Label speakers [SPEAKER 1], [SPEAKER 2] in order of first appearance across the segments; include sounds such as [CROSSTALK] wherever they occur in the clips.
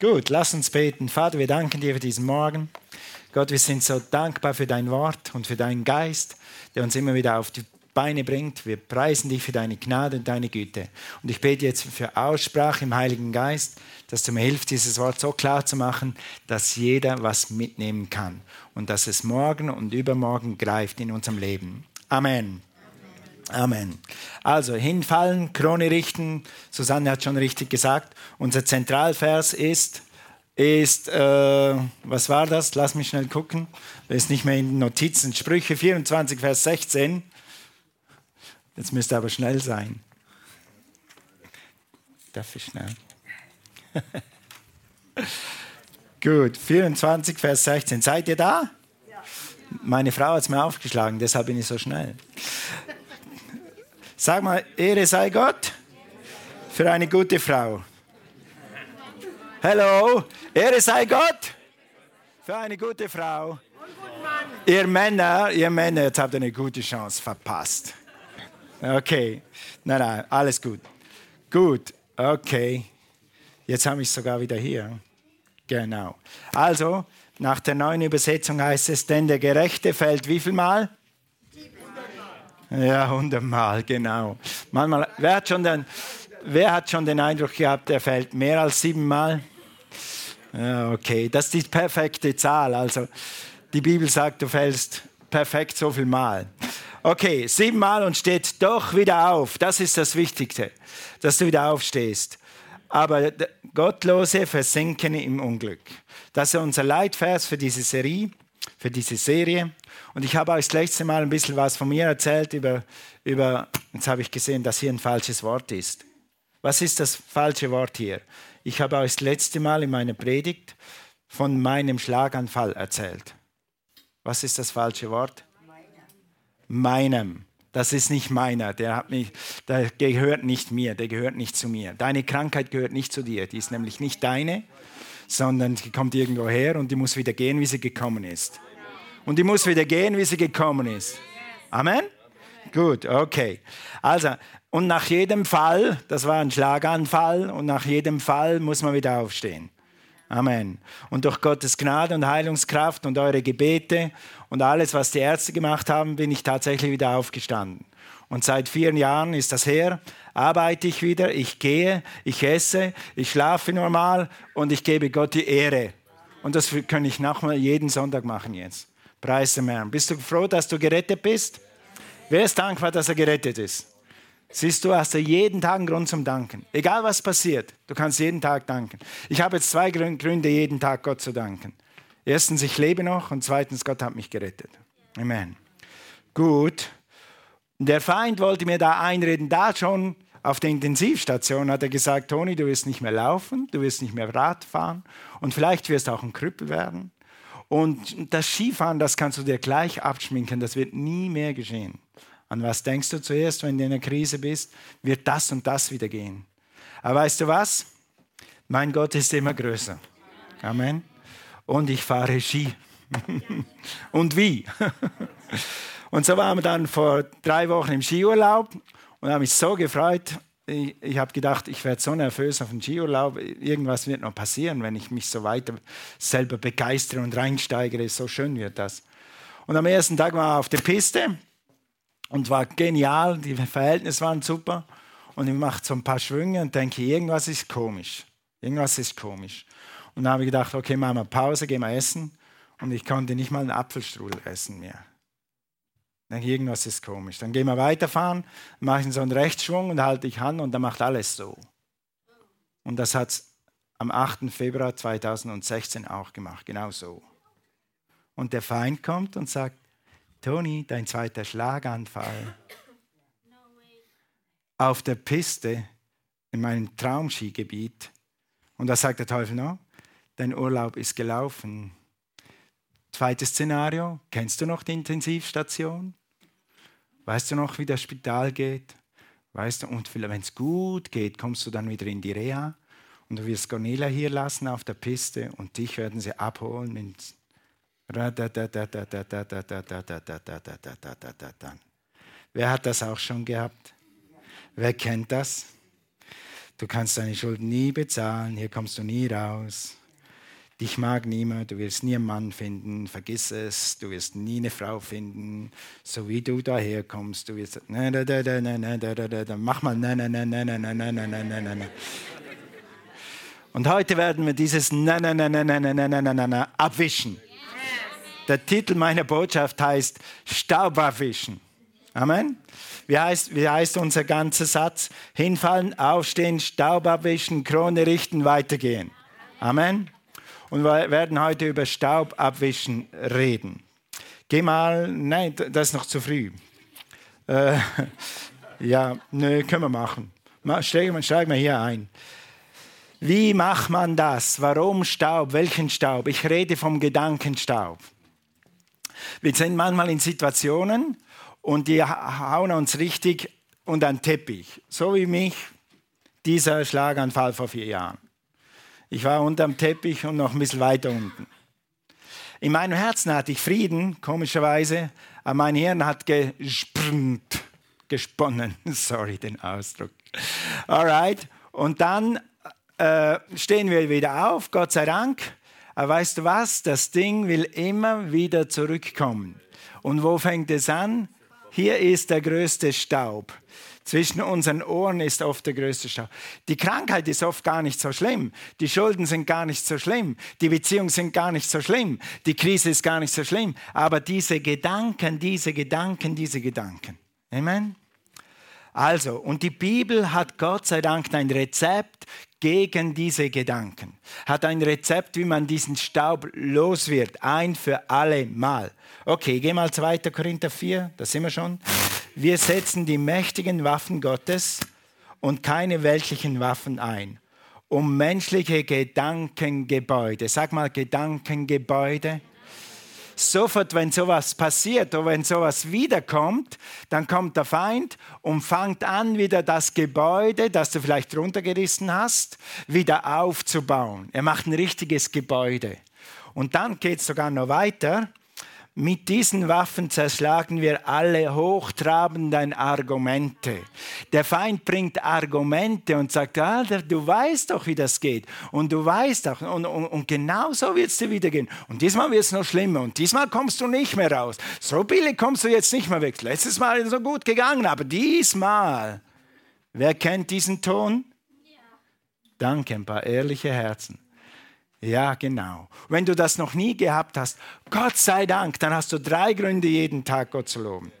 [SPEAKER 1] Gut, lass uns beten. Vater, wir danken dir für diesen Morgen. Gott, wir sind so dankbar für dein Wort und für deinen Geist, der uns immer wieder auf die Beine bringt. Wir preisen dich für deine Gnade und deine Güte. Und ich bete jetzt für Aussprache im Heiligen Geist, dass du mir hilfst, dieses Wort so klar zu machen, dass jeder was mitnehmen kann und dass es morgen und übermorgen greift in unserem Leben. Amen. Amen. Also hinfallen, Krone richten. Susanne hat schon richtig gesagt. Unser Zentralvers ist, ist äh, was war das? Lass mich schnell gucken. Das ist nicht mehr in den Notizen. Sprüche 24, Vers 16. Jetzt müsste aber schnell sein. Darf ich schnell? [LAUGHS] Gut, 24, Vers 16. Seid ihr da? Ja. Meine Frau hat es mir aufgeschlagen, deshalb bin ich so schnell. Sag mal, Ehre sei Gott für eine gute Frau. Hallo, Ehre sei Gott für eine gute Frau. Ihr Männer, ihr Männer, jetzt habt ihr eine gute Chance verpasst. Okay, nein, nein, alles gut. Gut, okay. Jetzt habe ich es sogar wieder hier. Genau. Also, nach der neuen Übersetzung heißt es, denn der Gerechte fällt wie viel Mal? Ja, hundertmal, genau. Manchmal, wer hat, schon den, wer hat schon den Eindruck gehabt, er fällt mehr als siebenmal? Ja, okay, das ist die perfekte Zahl. Also die Bibel sagt, du fällst perfekt so viel Mal. Okay, siebenmal und steht doch wieder auf. Das ist das Wichtigste, dass du wieder aufstehst. Aber Gottlose versinken im Unglück. Das ist unser Leitvers für diese Serie, für diese Serie. Und ich habe euch das letzte Mal ein bisschen was von mir erzählt über, über jetzt habe ich gesehen, dass hier ein falsches Wort ist. Was ist das falsche Wort hier? Ich habe euch das letzte Mal in meiner Predigt von meinem Schlaganfall erzählt. Was ist das falsche Wort? Meinem. Das ist nicht meiner, der, hat mich, der gehört nicht mir, der gehört nicht zu mir. Deine Krankheit gehört nicht zu dir, die ist nämlich nicht deine, sondern die kommt irgendwo her und die muss wieder gehen, wie sie gekommen ist und die muss wieder gehen, wie sie gekommen ist. Amen? Gut, okay. Also, und nach jedem Fall, das war ein Schlaganfall, und nach jedem Fall muss man wieder aufstehen. Amen. Und durch Gottes Gnade und Heilungskraft und eure Gebete und alles, was die Ärzte gemacht haben, bin ich tatsächlich wieder aufgestanden. Und seit vier Jahren ist das her, arbeite ich wieder, ich gehe, ich esse, ich schlafe normal und ich gebe Gott die Ehre. Und das kann ich nochmal jeden Sonntag machen jetzt. Preis dem Herrn. Bist du froh, dass du gerettet bist? Wer ist dankbar, dass er gerettet ist? Siehst du, hast du jeden Tag einen Grund zum Danken. Egal was passiert, du kannst jeden Tag danken. Ich habe jetzt zwei Gründe, jeden Tag Gott zu danken. Erstens, ich lebe noch und zweitens, Gott hat mich gerettet. Amen. Gut. Der Feind wollte mir da einreden, da schon auf der Intensivstation hat er gesagt, Toni, du wirst nicht mehr laufen, du wirst nicht mehr Rad fahren und vielleicht wirst du auch ein Krüppel werden. Und das Skifahren, das kannst du dir gleich abschminken, das wird nie mehr geschehen. An was denkst du zuerst, wenn du in einer Krise bist? Wird das und das wieder gehen. Aber weißt du was? Mein Gott ist immer größer. Amen. Und ich fahre Ski. [LAUGHS] und wie? [LAUGHS] und so waren wir dann vor drei Wochen im Skiurlaub und habe mich so gefreut. Ich, ich habe gedacht, ich werde so nervös auf den Skiurlaub, irgendwas wird noch passieren, wenn ich mich so weiter selber begeistere und reinsteigere, so schön wird das. Und am ersten Tag war ich auf der Piste und war genial, die Verhältnisse waren super. Und ich mache so ein paar Schwünge und denke, irgendwas ist komisch, irgendwas ist komisch. Und dann habe ich gedacht, okay, machen wir Pause, gehen wir essen. Und ich konnte nicht mal einen Apfelstrudel essen mehr. Dann irgendwas ist komisch. Dann gehen wir weiterfahren, machen so einen Rechtsschwung und halte ich an und dann macht alles so. Und das hat es am 8. Februar 2016 auch gemacht, genau so. Und der Feind kommt und sagt, Toni, dein zweiter Schlaganfall. Auf der Piste in meinem Traumskigebiet. Und da sagt der Teufel noch, dein Urlaub ist gelaufen. Zweites Szenario, kennst du noch die Intensivstation? Weißt du noch, wie das Spital geht? Weißt du, und wenn es gut geht, kommst du dann wieder in die Reha und du wirst Cornelia hier lassen auf der Piste und dich werden sie abholen. Ins Wer hat das auch schon gehabt? Wer kennt das? Du kannst deine Schulden nie bezahlen, hier kommst du nie raus. Dich mag niemand, du wirst nie einen Mann finden, vergiss es, du wirst nie eine Frau finden, so wie du daherkommst, du wirst, mach mal. Und heute werden wir dieses abwischen. Der Titel meiner Botschaft heißt Staub abwischen. Amen. Wie heißt, wie heißt unser ganzer Satz? Hinfallen, aufstehen, Staub abwischen, Krone richten, weitergehen. Amen. Und wir werden heute über Staub abwischen reden. Geh mal, nein, das ist noch zu früh. Äh, [LAUGHS] ja, nö, können wir machen. Steigen wir, steigen wir hier ein. Wie macht man das? Warum Staub? Welchen Staub? Ich rede vom Gedankenstaub. Wir sind manchmal in Situationen, und die hauen uns richtig unter den Teppich. So wie mich dieser Schlaganfall vor vier Jahren. Ich war unter dem Teppich und noch ein bisschen weiter unten. In meinem Herzen hatte ich Frieden, komischerweise, aber mein Hirn hat gesprungt, gesponnen. [LAUGHS] Sorry den Ausdruck. Alright. Und dann äh, stehen wir wieder auf, Gott sei Dank. Aber weißt du was? Das Ding will immer wieder zurückkommen. Und wo fängt es an? Hier ist der größte Staub. Zwischen unseren Ohren ist oft der größte Staub. Die Krankheit ist oft gar nicht so schlimm. Die Schulden sind gar nicht so schlimm. Die Beziehungen sind gar nicht so schlimm. Die Krise ist gar nicht so schlimm. Aber diese Gedanken, diese Gedanken, diese Gedanken. Amen. Also, und die Bibel hat Gott sei Dank ein Rezept gegen diese Gedanken. Hat ein Rezept, wie man diesen Staub los wird, ein für alle Mal. Okay, geh mal 2. Korinther 4, da sind wir schon. Wir setzen die mächtigen Waffen Gottes und keine weltlichen Waffen ein, um menschliche Gedankengebäude, sag mal Gedankengebäude, sofort, wenn sowas passiert oder wenn sowas wiederkommt, dann kommt der Feind und fängt an, wieder das Gebäude, das du vielleicht runtergerissen hast, wieder aufzubauen. Er macht ein richtiges Gebäude. Und dann geht es sogar noch weiter. Mit diesen Waffen zerschlagen wir alle hochtrabenden Argumente. Der Feind bringt Argumente und sagt, Alter, du weißt doch, wie das geht. Und du weißt doch, und, und, und genau so wird es dir wieder gehen. Und diesmal wird es noch schlimmer. Und diesmal kommst du nicht mehr raus. So billig kommst du jetzt nicht mehr weg. Letztes Mal ist es so gut gegangen, aber diesmal. Wer kennt diesen Ton? Danke, ein paar ehrliche Herzen. Ja, genau. Wenn du das noch nie gehabt hast, Gott sei Dank, dann hast du drei Gründe, jeden Tag Gott zu loben.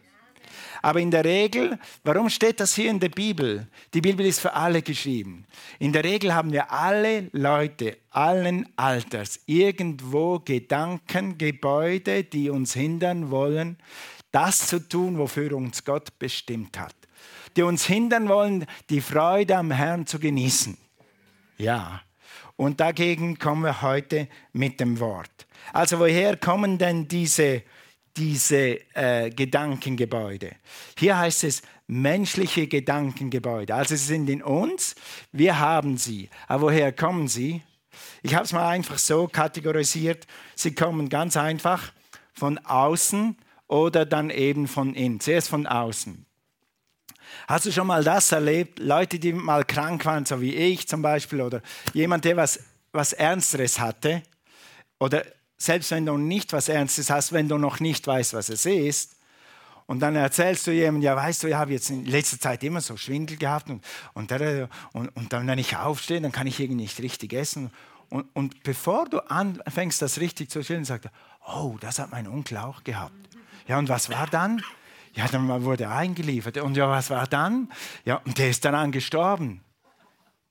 [SPEAKER 1] Aber in der Regel, warum steht das hier in der Bibel? Die Bibel ist für alle geschrieben. In der Regel haben wir alle Leute, allen Alters, irgendwo Gedanken, Gebäude, die uns hindern wollen, das zu tun, wofür uns Gott bestimmt hat. Die uns hindern wollen, die Freude am Herrn zu genießen. Ja, und dagegen kommen wir heute mit dem Wort. Also woher kommen denn diese, diese äh, Gedankengebäude? Hier heißt es menschliche Gedankengebäude. Also sie sind in uns, wir haben sie. Aber woher kommen sie? Ich habe es mal einfach so kategorisiert. Sie kommen ganz einfach von außen oder dann eben von innen. Zuerst von außen. Hast du schon mal das erlebt? Leute, die mal krank waren, so wie ich zum Beispiel, oder jemand, der was, was Ernsteres hatte, oder selbst wenn du nicht was Ernstes hast, wenn du noch nicht weißt, was es ist, und dann erzählst du jemandem, ja, weißt du, ich habe jetzt in letzter Zeit immer so Schwindel gehabt und, und, und, und dann, wenn ich aufstehe, dann kann ich irgendwie nicht richtig essen. Und, und bevor du anfängst, das richtig zu schildern, sagt er, oh, das hat mein Onkel auch gehabt. Ja, und was war dann? Ja, dann wurde er eingeliefert. Und ja, was war dann? Ja, und der ist dann gestorben.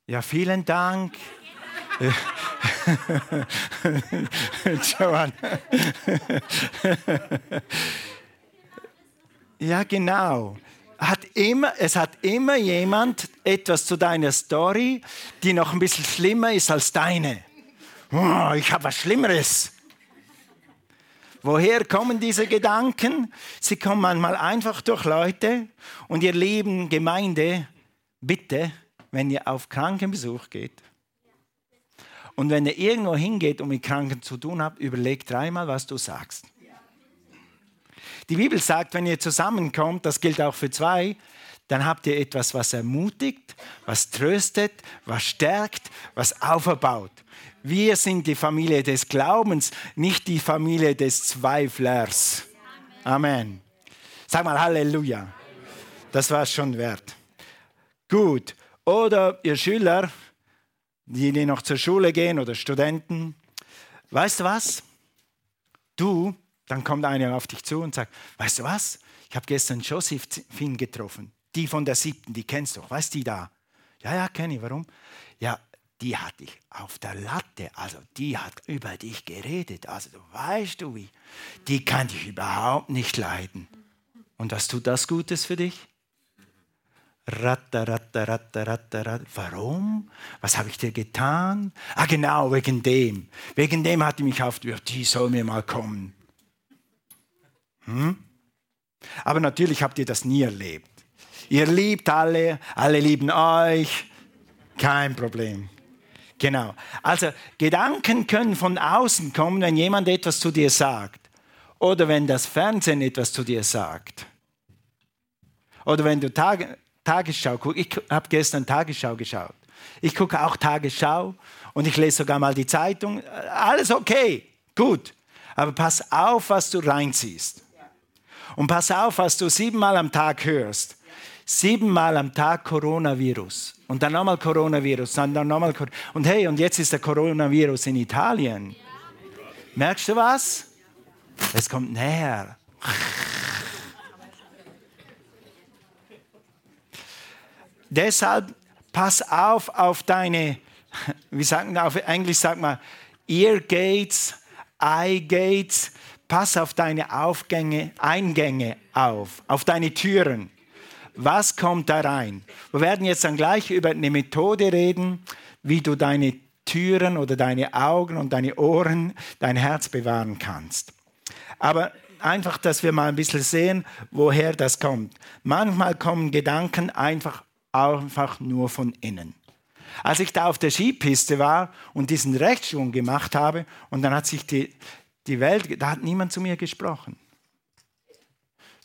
[SPEAKER 1] Ja, vielen Dank. [LAUGHS] [LAUGHS] Ja, genau. Hat immer, es hat immer jemand etwas zu deiner Story, die noch ein bisschen schlimmer ist als deine. Oh, ich habe was Schlimmeres. Woher kommen diese Gedanken? Sie kommen manchmal einfach durch Leute und ihr lieben Gemeinde, bitte, wenn ihr auf Krankenbesuch geht und wenn ihr irgendwo hingeht und mit Kranken zu tun habt, überlegt dreimal, was du sagst. Die Bibel sagt, wenn ihr zusammenkommt, das gilt auch für zwei, dann habt ihr etwas, was ermutigt, was tröstet, was stärkt, was aufbaut. Wir sind die Familie des Glaubens, nicht die Familie des Zweiflers. Amen. Sag mal Halleluja. Das war es schon wert. Gut. Oder ihr Schüler, die, die noch zur Schule gehen oder Studenten, weißt du was? Du, dann kommt einer auf dich zu und sagt, weißt du was? Ich habe gestern Josephine getroffen, die von der siebten, die kennst du, weißt du die da? Ja, ja, kenne ich. Warum? Ja, die hat dich auf der Latte, also die hat über dich geredet. Also du weißt du wie, die kann dich überhaupt nicht leiden. Und was tut das Gutes für dich? Ratter, ratter, ratter, ratter, ratter. Warum? Was habe ich dir getan? Ah, genau, wegen dem. Wegen dem hat die mich auf, die soll mir mal kommen. Hm? Aber natürlich habt ihr das nie erlebt. Ihr liebt alle, alle lieben euch. Kein Problem. Genau. Also Gedanken können von außen kommen, wenn jemand etwas zu dir sagt. Oder wenn das Fernsehen etwas zu dir sagt. Oder wenn du Tage, Tagesschau guckst. Ich habe gestern Tagesschau geschaut. Ich gucke auch Tagesschau und ich lese sogar mal die Zeitung. Alles okay, gut. Aber pass auf, was du reinziehst. Und pass auf, was du siebenmal am Tag hörst. Siebenmal am Tag Coronavirus. Und dann nochmal Coronavirus. Und dann nochmal Und hey, und jetzt ist der Coronavirus in Italien. Merkst du was? Es kommt näher. [LAUGHS] Deshalb pass auf auf deine, wie sagen auf Englisch sagt man, Ear Gates, Eye Gates. Pass auf deine Aufgänge, Eingänge auf, auf deine Türen. Was kommt da rein? Wir werden jetzt dann gleich über eine Methode reden, wie du deine Türen oder deine Augen und deine Ohren, dein Herz bewahren kannst. Aber einfach, dass wir mal ein bisschen sehen, woher das kommt. Manchmal kommen Gedanken einfach einfach nur von innen. Als ich da auf der Skipiste war und diesen Rechtsschwung gemacht habe, und dann hat sich die, die Welt, da hat niemand zu mir gesprochen.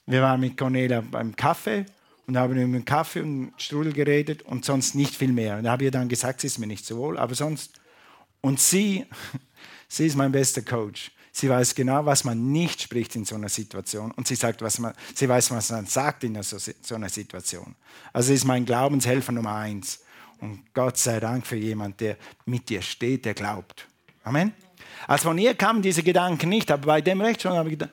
[SPEAKER 1] Wir waren mit Cornelia beim Kaffee und haben über den Kaffee und Strudel geredet und sonst nicht viel mehr. Und da habe ich dann gesagt, es ist mir nicht so wohl, aber sonst. Und sie, [LAUGHS] sie ist mein bester Coach. Sie weiß genau, was man nicht spricht in so einer Situation. Und sie, sagt, was man, sie weiß, was man sagt in so, so einer Situation. Also sie ist mein Glaubenshelfer Nummer eins. Und Gott sei Dank für jemanden, der mit dir steht, der glaubt. Amen. Also von ihr kamen diese Gedanken nicht, aber bei dem Rechtsschwung habe ich gedacht,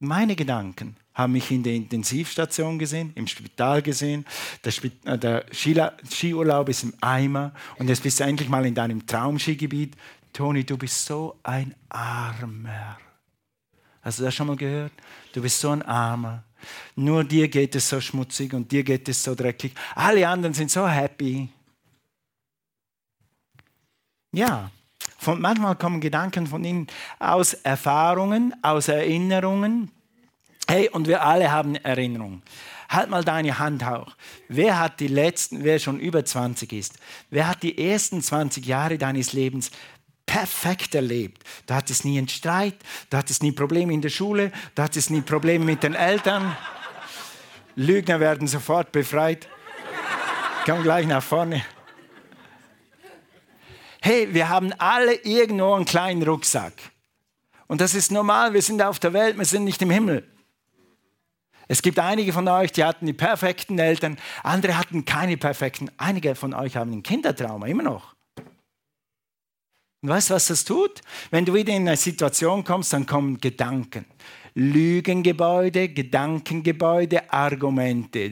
[SPEAKER 1] meine Gedanken haben mich in der Intensivstation gesehen, im Spital gesehen. Der, Sp äh, der Skiurlaub ist im Eimer und jetzt bist du endlich mal in deinem Traumskigebiet. Toni, du bist so ein Armer. Hast du das schon mal gehört? Du bist so ein Armer. Nur dir geht es so schmutzig und dir geht es so dreckig. Alle anderen sind so happy. Ja, von, manchmal kommen Gedanken von ihnen aus Erfahrungen, aus Erinnerungen. Hey, und wir alle haben Erinnerungen. Halt mal deine Hand hoch. Wer hat die letzten, wer schon über 20 ist, wer hat die ersten 20 Jahre deines Lebens perfekt erlebt. Da hat es nie einen Streit, da hat es nie Probleme in der Schule, da hat es nie Probleme mit den Eltern. Lügner werden sofort befreit. Komm gleich nach vorne. Hey, wir haben alle irgendwo einen kleinen Rucksack. Und das ist normal, wir sind auf der Welt, wir sind nicht im Himmel. Es gibt einige von euch, die hatten die perfekten Eltern, andere hatten keine perfekten. Einige von euch haben ein Kindertrauma, immer noch. Und weißt du, was das tut? Wenn du wieder in eine Situation kommst, dann kommen Gedanken. Lügengebäude, Gedankengebäude, Argumente.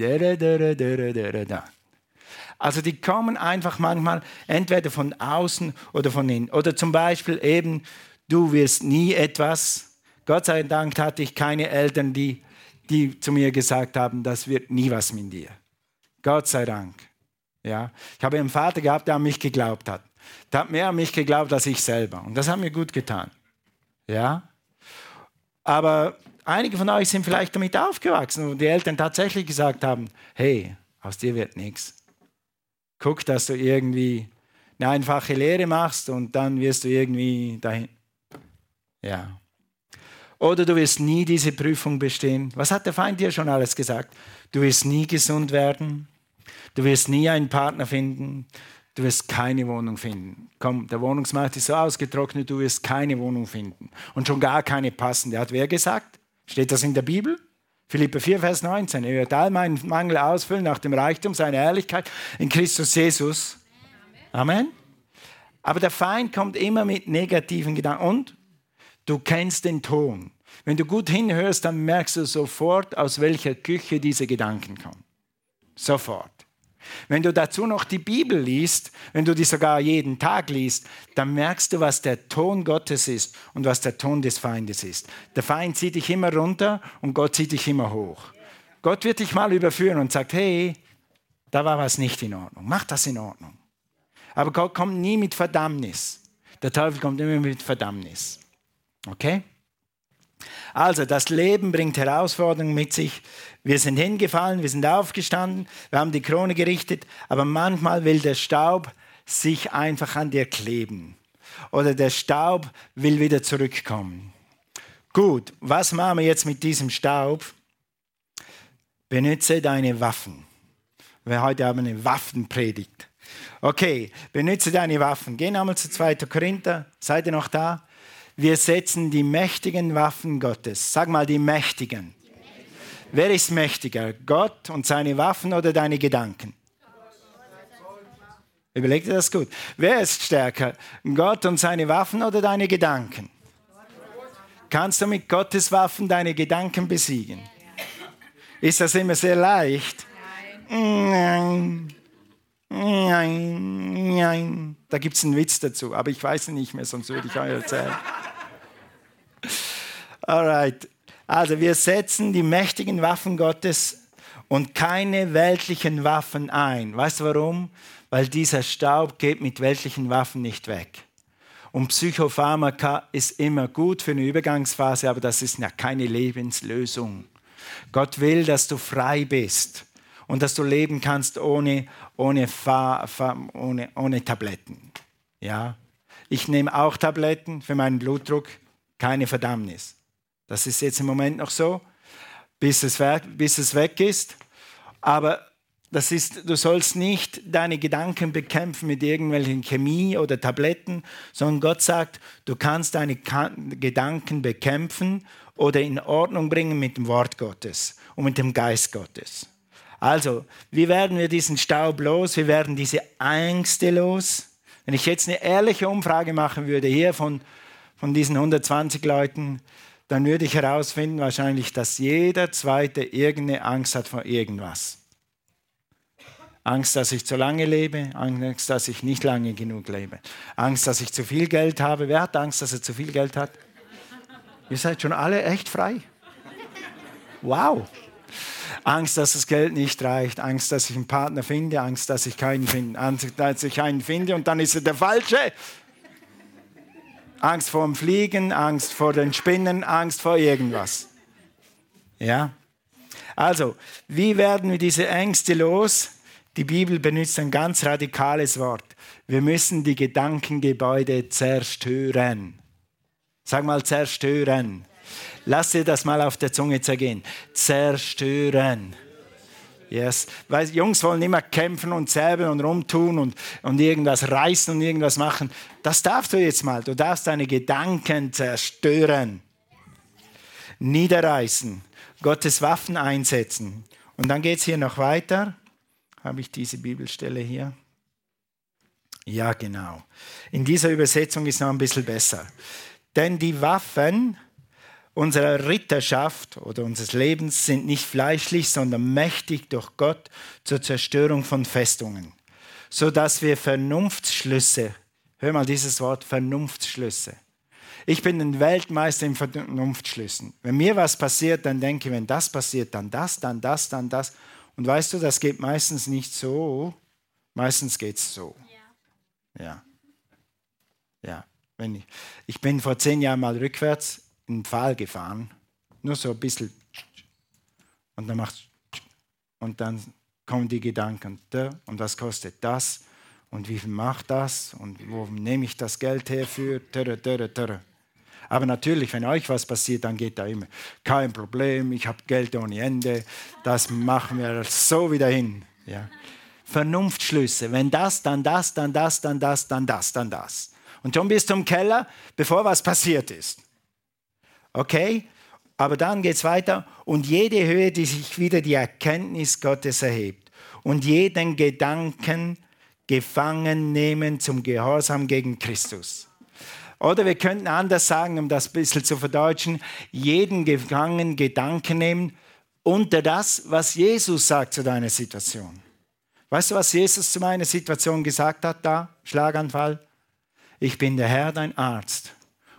[SPEAKER 1] Also die kommen einfach manchmal entweder von außen oder von innen. Oder zum Beispiel eben, du wirst nie etwas. Gott sei Dank hatte ich keine Eltern, die, die zu mir gesagt haben, das wird nie was mit dir. Gott sei Dank. Ja, ich habe einen Vater gehabt, der an mich geglaubt hat. Der hat mehr an mich geglaubt als ich selber. Und das hat mir gut getan. Ja? Aber einige von euch sind vielleicht damit aufgewachsen und die Eltern tatsächlich gesagt haben, hey, aus dir wird nichts. Guck, dass du irgendwie eine einfache Lehre machst und dann wirst du irgendwie dahin. Ja. Oder du wirst nie diese Prüfung bestehen. Was hat der Feind dir schon alles gesagt? Du wirst nie gesund werden. Du wirst nie einen Partner finden. Du wirst keine Wohnung finden. Komm, der Wohnungsmarkt ist so ausgetrocknet, du wirst keine Wohnung finden. Und schon gar keine passende. Hat wer gesagt? Steht das in der Bibel? Philippe 4, Vers 19. Er wird all meinen Mangel ausfüllen nach dem Reichtum seiner Ehrlichkeit in Christus Jesus. Amen. Aber der Feind kommt immer mit negativen Gedanken. Und du kennst den Ton. Wenn du gut hinhörst, dann merkst du sofort, aus welcher Küche diese Gedanken kommen. Sofort. Wenn du dazu noch die Bibel liest, wenn du die sogar jeden Tag liest, dann merkst du, was der Ton Gottes ist und was der Ton des Feindes ist. Der Feind zieht dich immer runter und Gott zieht dich immer hoch. Gott wird dich mal überführen und sagt, hey, da war was nicht in Ordnung. Mach das in Ordnung. Aber Gott kommt nie mit Verdammnis. Der Teufel kommt immer mit Verdammnis. Okay? Also, das Leben bringt Herausforderungen mit sich. Wir sind hingefallen, wir sind aufgestanden, wir haben die Krone gerichtet, aber manchmal will der Staub sich einfach an dir kleben. Oder der Staub will wieder zurückkommen. Gut, was machen wir jetzt mit diesem Staub? Benütze deine Waffen. Wir heute haben eine Waffenpredigt. Okay, benütze deine Waffen. Gehen einmal zu 2. Korinther. Seid ihr noch da? Wir setzen die mächtigen Waffen Gottes. Sag mal die mächtigen. Wer ist mächtiger? Gott und seine Waffen oder deine Gedanken? Überleg dir das gut. Wer ist stärker? Gott und seine Waffen oder deine Gedanken? Kannst du mit Gottes Waffen deine Gedanken besiegen? Ist das immer sehr leicht? Nein. Nein. Nein. Da gibt es einen Witz dazu, aber ich weiß ihn nicht mehr, sonst würde ich euch erzählen. Alright. Also wir setzen die mächtigen Waffen Gottes und keine weltlichen Waffen ein. Weißt du warum? Weil dieser Staub geht mit weltlichen Waffen nicht weg. Und Psychopharmaka ist immer gut für eine Übergangsphase, aber das ist ja keine Lebenslösung. Gott will, dass du frei bist und dass du leben kannst ohne, ohne, ohne, ohne Tabletten. Ja? Ich nehme auch Tabletten für meinen Blutdruck, keine Verdammnis. Das ist jetzt im Moment noch so, bis es, bis es weg ist. Aber das ist, du sollst nicht deine Gedanken bekämpfen mit irgendwelchen Chemie oder Tabletten, sondern Gott sagt, du kannst deine Gedanken bekämpfen oder in Ordnung bringen mit dem Wort Gottes und mit dem Geist Gottes. Also, wie werden wir diesen Staub los? Wir werden diese Ängste los. Wenn ich jetzt eine ehrliche Umfrage machen würde hier von, von diesen 120 Leuten, dann würde ich herausfinden wahrscheinlich, dass jeder Zweite irgendeine Angst hat vor irgendwas. Angst, dass ich zu lange lebe, Angst, dass ich nicht lange genug lebe, Angst, dass ich zu viel Geld habe. Wer hat Angst, dass er zu viel Geld hat? Ihr seid schon alle echt frei. Wow. Angst, dass das Geld nicht reicht, Angst, dass ich einen Partner finde, Angst, dass ich keinen finde, Angst, dass ich einen finde und dann ist er der falsche. Angst vor dem Fliegen, Angst vor den Spinnen, Angst vor irgendwas. Ja? Also, wie werden wir diese Ängste los? Die Bibel benutzt ein ganz radikales Wort. Wir müssen die Gedankengebäude zerstören. Sag mal zerstören. Lass dir das mal auf der Zunge zergehen. Zerstören. Yes. Weil Jungs wollen immer kämpfen und säbeln und rumtun und, und irgendwas reißen und irgendwas machen. Das darfst du jetzt mal. Du darfst deine Gedanken zerstören, niederreißen, Gottes Waffen einsetzen. Und dann geht es hier noch weiter. Habe ich diese Bibelstelle hier? Ja, genau. In dieser Übersetzung ist noch ein bisschen besser. Denn die Waffen unserer Ritterschaft oder unseres Lebens sind nicht fleischlich, sondern mächtig durch Gott zur Zerstörung von Festungen, sodass wir Vernunftsschlüsse, hör mal dieses Wort, Vernunftsschlüsse. Ich bin ein Weltmeister in Vernunftsschlüssen. Wenn mir was passiert, dann denke ich, wenn das passiert, dann das, dann das, dann das. Und weißt du, das geht meistens nicht so. Meistens geht es so. Ja. Ja. ja. Wenn ich, ich bin vor zehn Jahren mal rückwärts in den Pfahl gefahren, nur so ein bisschen. Und dann macht und dann kommen die Gedanken, und was kostet das? Und wie viel macht das? Und wo nehme ich das Geld her für? Aber natürlich, wenn euch was passiert, dann geht da immer, kein Problem, ich habe Geld ohne Ende, das machen wir so wieder hin. Ja. Vernunftschlüsse, wenn das, dann das, dann das, dann das, dann das, dann das. Und schon bis zum Keller, bevor was passiert ist. Okay? Aber dann geht es weiter. Und jede Höhe, die sich wieder die Erkenntnis Gottes erhebt und jeden Gedanken gefangen nehmen zum Gehorsam gegen Christus. Oder wir könnten anders sagen, um das ein bisschen zu verdeutschen, jeden gefangenen Gedanken nehmen unter das, was Jesus sagt zu deiner Situation. Weißt du, was Jesus zu meiner Situation gesagt hat da? Schlaganfall. Ich bin der Herr, dein Arzt.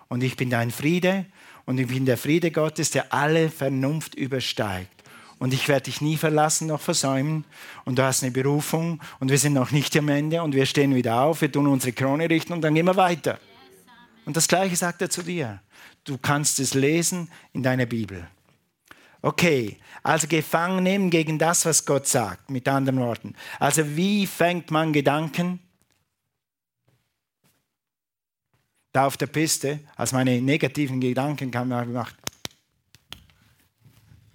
[SPEAKER 1] Und ich bin dein Friede. Und ich bin der Friede Gottes, der alle Vernunft übersteigt. Und ich werde dich nie verlassen noch versäumen. Und du hast eine Berufung. Und wir sind noch nicht am Ende. Und wir stehen wieder auf. Wir tun unsere Krone richten. Und dann gehen wir weiter. Und das Gleiche sagt er zu dir. Du kannst es lesen in deiner Bibel. Okay, also gefangen nehmen gegen das, was Gott sagt, mit anderen Worten. Also wie fängt man Gedanken? Da auf der Piste, als meine negativen Gedanken kamen, habe ich gemacht,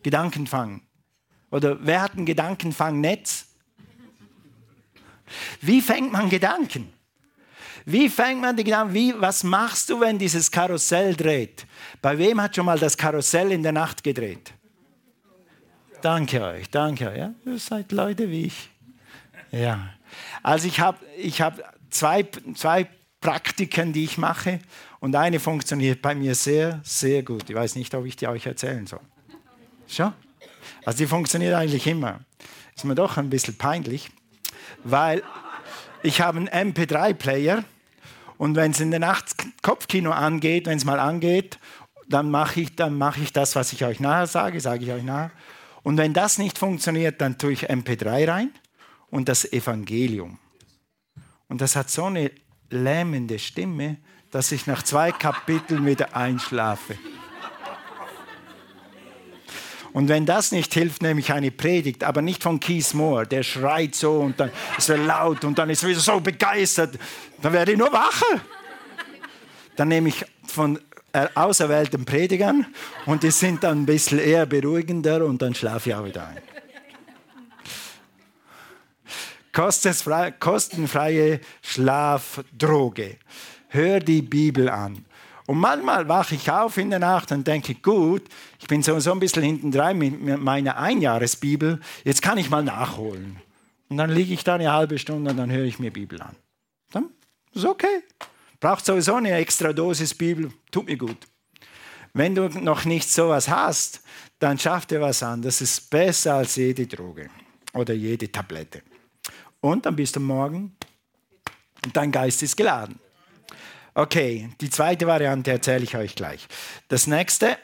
[SPEAKER 1] Gedanken fangen. Oder wer hat ein Gedankenfangnetz? Wie fängt man Gedanken? Wie fängt man die Gedanken? Wie, was machst du, wenn dieses Karussell dreht? Bei wem hat schon mal das Karussell in der Nacht gedreht? Danke euch, danke euch. Ja? Ihr seid Leute wie ich. Ja. Also ich habe ich hab zwei, zwei Praktiken, die ich mache und eine funktioniert bei mir sehr, sehr gut. Ich weiß nicht, ob ich die euch erzählen soll. Schon? Also die funktioniert eigentlich immer. Ist mir doch ein bisschen peinlich, weil ich habe einen MP3-Player und wenn es in der Nacht Kopfkino angeht, wenn es mal angeht, dann mache ich, mach ich das, was ich euch nachher sage, sage ich euch nachher. Und wenn das nicht funktioniert, dann tue ich MP3 rein und das Evangelium. Und das hat so eine lähmende Stimme, dass ich nach zwei Kapiteln wieder einschlafe. Und wenn das nicht hilft, nehme ich eine Predigt, aber nicht von Keith Moore, der schreit so und dann ist er laut und dann ist er wieder so begeistert. Dann werde ich nur wacher. Dann nehme ich von äh, auserwählten Predigern und die sind dann ein bisschen eher beruhigender und dann schlafe ich auch wieder ein. Kostenfreie Schlafdroge. Hör die Bibel an. Und manchmal wache ich auf in der Nacht und denke, gut, ich bin so, so ein bisschen hinten dran mit meiner Einjahresbibel, jetzt kann ich mal nachholen. Und dann liege ich da eine halbe Stunde und dann höre ich mir Bibel an. Dann ist okay. Braucht sowieso eine extra Dosis Bibel, tut mir gut. Wenn du noch nicht sowas hast, dann schaff dir was an. Das ist besser als jede Droge oder jede Tablette. Und dann bist du morgen dein Geist ist geladen. Okay, die zweite Variante erzähle ich euch gleich. Das nächste,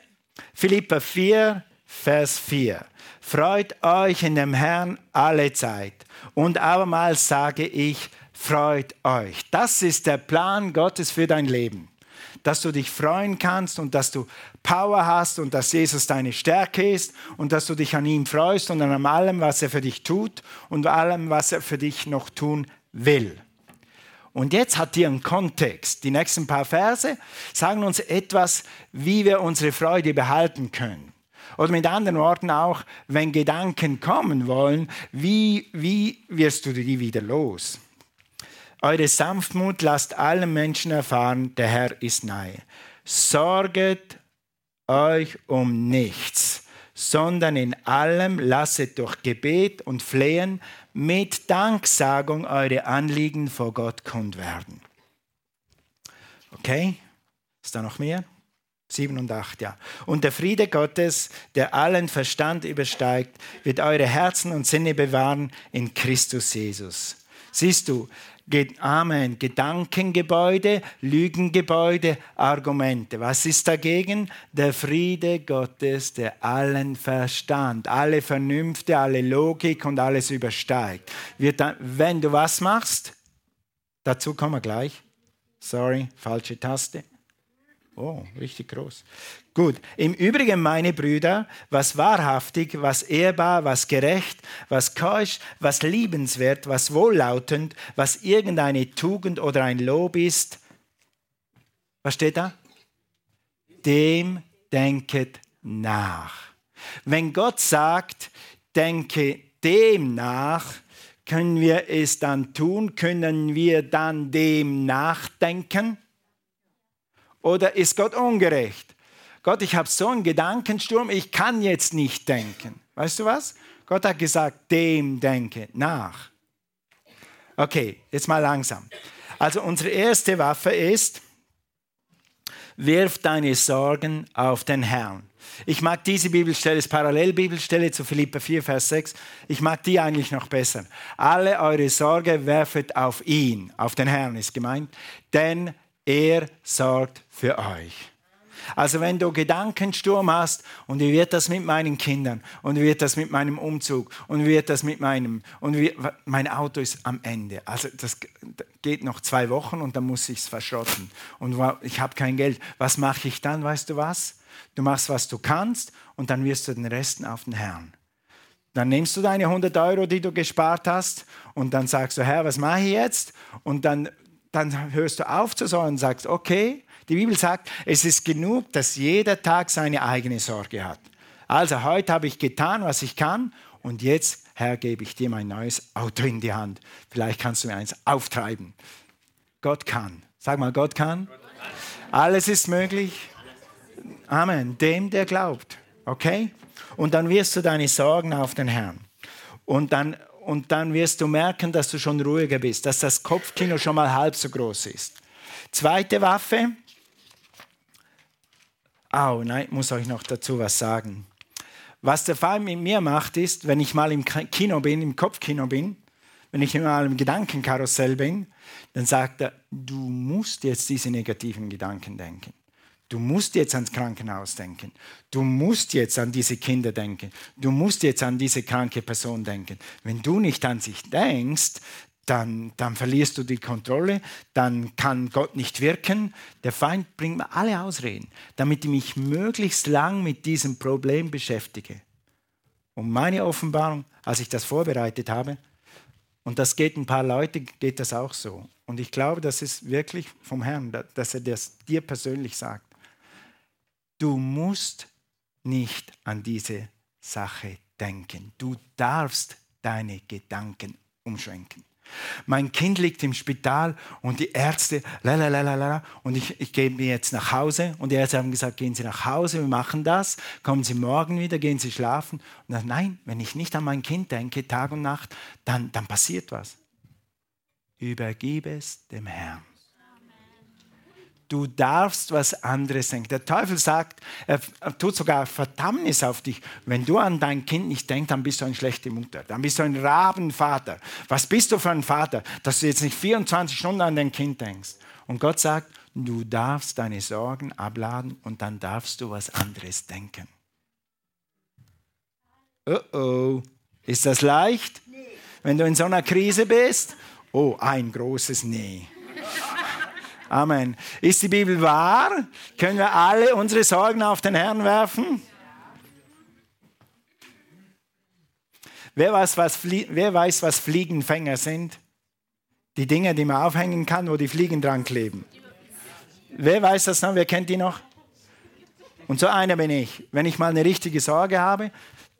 [SPEAKER 1] Philippa 4, Vers 4. Freut euch in dem Herrn alle Zeit. Und abermals sage ich, freut euch. Das ist der Plan Gottes für dein Leben. Dass du dich freuen kannst und dass du Power hast und dass Jesus deine Stärke ist und dass du dich an ihm freust und an allem, was er für dich tut und allem, was er für dich noch tun will. Und jetzt hat hier einen Kontext. Die nächsten paar Verse sagen uns etwas, wie wir unsere Freude behalten können. Oder mit anderen Worten auch, wenn Gedanken kommen wollen, wie, wie wirst du die wieder los? Eure Sanftmut lasst allen Menschen erfahren, der Herr ist nahe. Sorget euch um nichts, sondern in allem lasset durch Gebet und Flehen mit Danksagung eure Anliegen vor Gott kund werden. Okay? Ist da noch mehr? Sieben und acht, ja. Und der Friede Gottes, der allen Verstand übersteigt, wird eure Herzen und Sinne bewahren in Christus Jesus. Siehst du, Amen. Gedankengebäude, Lügengebäude, Argumente. Was ist dagegen? Der Friede Gottes, der allen Verstand, alle Vernünfte, alle Logik und alles übersteigt. Dann, wenn du was machst, dazu kommen wir gleich. Sorry, falsche Taste. Oh, richtig groß. Gut, im Übrigen, meine Brüder, was wahrhaftig, was ehrbar, was gerecht, was keusch, was liebenswert, was wohllautend, was irgendeine Tugend oder ein Lob ist, was steht da? dem denket nach. Wenn Gott sagt, denke dem nach, können wir es dann tun? Können wir dann dem nachdenken? Oder ist Gott ungerecht? Gott, ich habe so einen Gedankensturm, ich kann jetzt nicht denken. Weißt du was? Gott hat gesagt, dem denke nach. Okay, jetzt mal langsam. Also unsere erste Waffe ist, wirf deine Sorgen auf den Herrn. Ich mag diese Bibelstelle, das Parallelbibelstelle zu Philippa 4, Vers 6. Ich mag die eigentlich noch besser. Alle eure Sorge werfet auf ihn, auf den Herrn ist gemeint, denn er sorgt für euch. Also wenn du Gedankensturm hast und wie wird das mit meinen Kindern und wie wird das mit meinem Umzug und wie wird das mit meinem und wie, mein Auto ist am Ende. Also das geht noch zwei Wochen und dann muss ich es verschrotten und ich habe kein Geld. Was mache ich dann? Weißt du was? Du machst was du kannst und dann wirst du den Resten auf den Herrn. Dann nimmst du deine 100 Euro, die du gespart hast, und dann sagst du, Herr, was mache ich jetzt? Und dann, dann hörst du auf zu sagen und sagst, okay, die Bibel sagt, es ist genug, dass jeder Tag seine eigene Sorge hat. Also heute habe ich getan, was ich kann und jetzt, Herr, gebe ich dir mein neues Auto in die Hand. Vielleicht kannst du mir eins auftreiben. Gott kann. Sag mal, Gott kann. Alles ist möglich. Amen. Dem, der glaubt. Okay? Und dann wirst du deine Sorgen auf den Herrn. Und dann, und dann wirst du merken, dass du schon ruhiger bist, dass das Kopfkino schon mal halb so groß ist. Zweite Waffe, Au, nein, ich muss euch noch dazu was sagen. Was der Fall mit mir macht, ist, wenn ich mal im Kino bin, im Kopfkino bin, wenn ich mal im Gedankenkarussell bin, dann sagt er, du musst jetzt diese negativen Gedanken denken. Du musst jetzt ans Krankenhaus denken. Du musst jetzt an diese Kinder denken. Du musst jetzt an diese kranke Person denken. Wenn du nicht an sich denkst, dann, dann verlierst du die Kontrolle, dann kann Gott nicht wirken. Der Feind bringt mir alle Ausreden, damit ich mich möglichst lang mit diesem Problem beschäftige. Und meine Offenbarung, als ich das vorbereitet habe, und das geht ein paar Leute, geht das auch so. Und ich glaube, das ist wirklich vom Herrn, dass er das dir persönlich sagt. Du musst nicht an diese Sache denken. Du darfst deine Gedanken umschwenken. Mein Kind liegt im Spital und die Ärzte, lalalala, und ich, ich gehe mir jetzt nach Hause und die Ärzte haben gesagt, gehen Sie nach Hause, wir machen das, kommen Sie morgen wieder, gehen Sie schlafen. Und dann, nein, wenn ich nicht an mein Kind denke, Tag und Nacht, dann, dann passiert was. Übergib es dem Herrn. Du darfst was anderes denken. Der Teufel sagt, er tut sogar Verdammnis auf dich. Wenn du an dein Kind nicht denkst, dann bist du eine schlechte Mutter. Dann bist du ein Rabenvater. Was bist du für ein Vater, dass du jetzt nicht 24 Stunden an dein Kind denkst? Und Gott sagt, du darfst deine Sorgen abladen und dann darfst du was anderes denken. Oh oh, ist das leicht? Wenn du in so einer Krise bist? Oh, ein großes Nee. Amen. Ist die Bibel wahr? Können wir alle unsere Sorgen auf den Herrn werfen? Wer weiß, was, wer weiß, was Fliegenfänger sind? Die Dinge, die man aufhängen kann, wo die Fliegen dran kleben. Wer weiß das noch? Wer kennt die noch? Und so einer bin ich. Wenn ich mal eine richtige Sorge habe,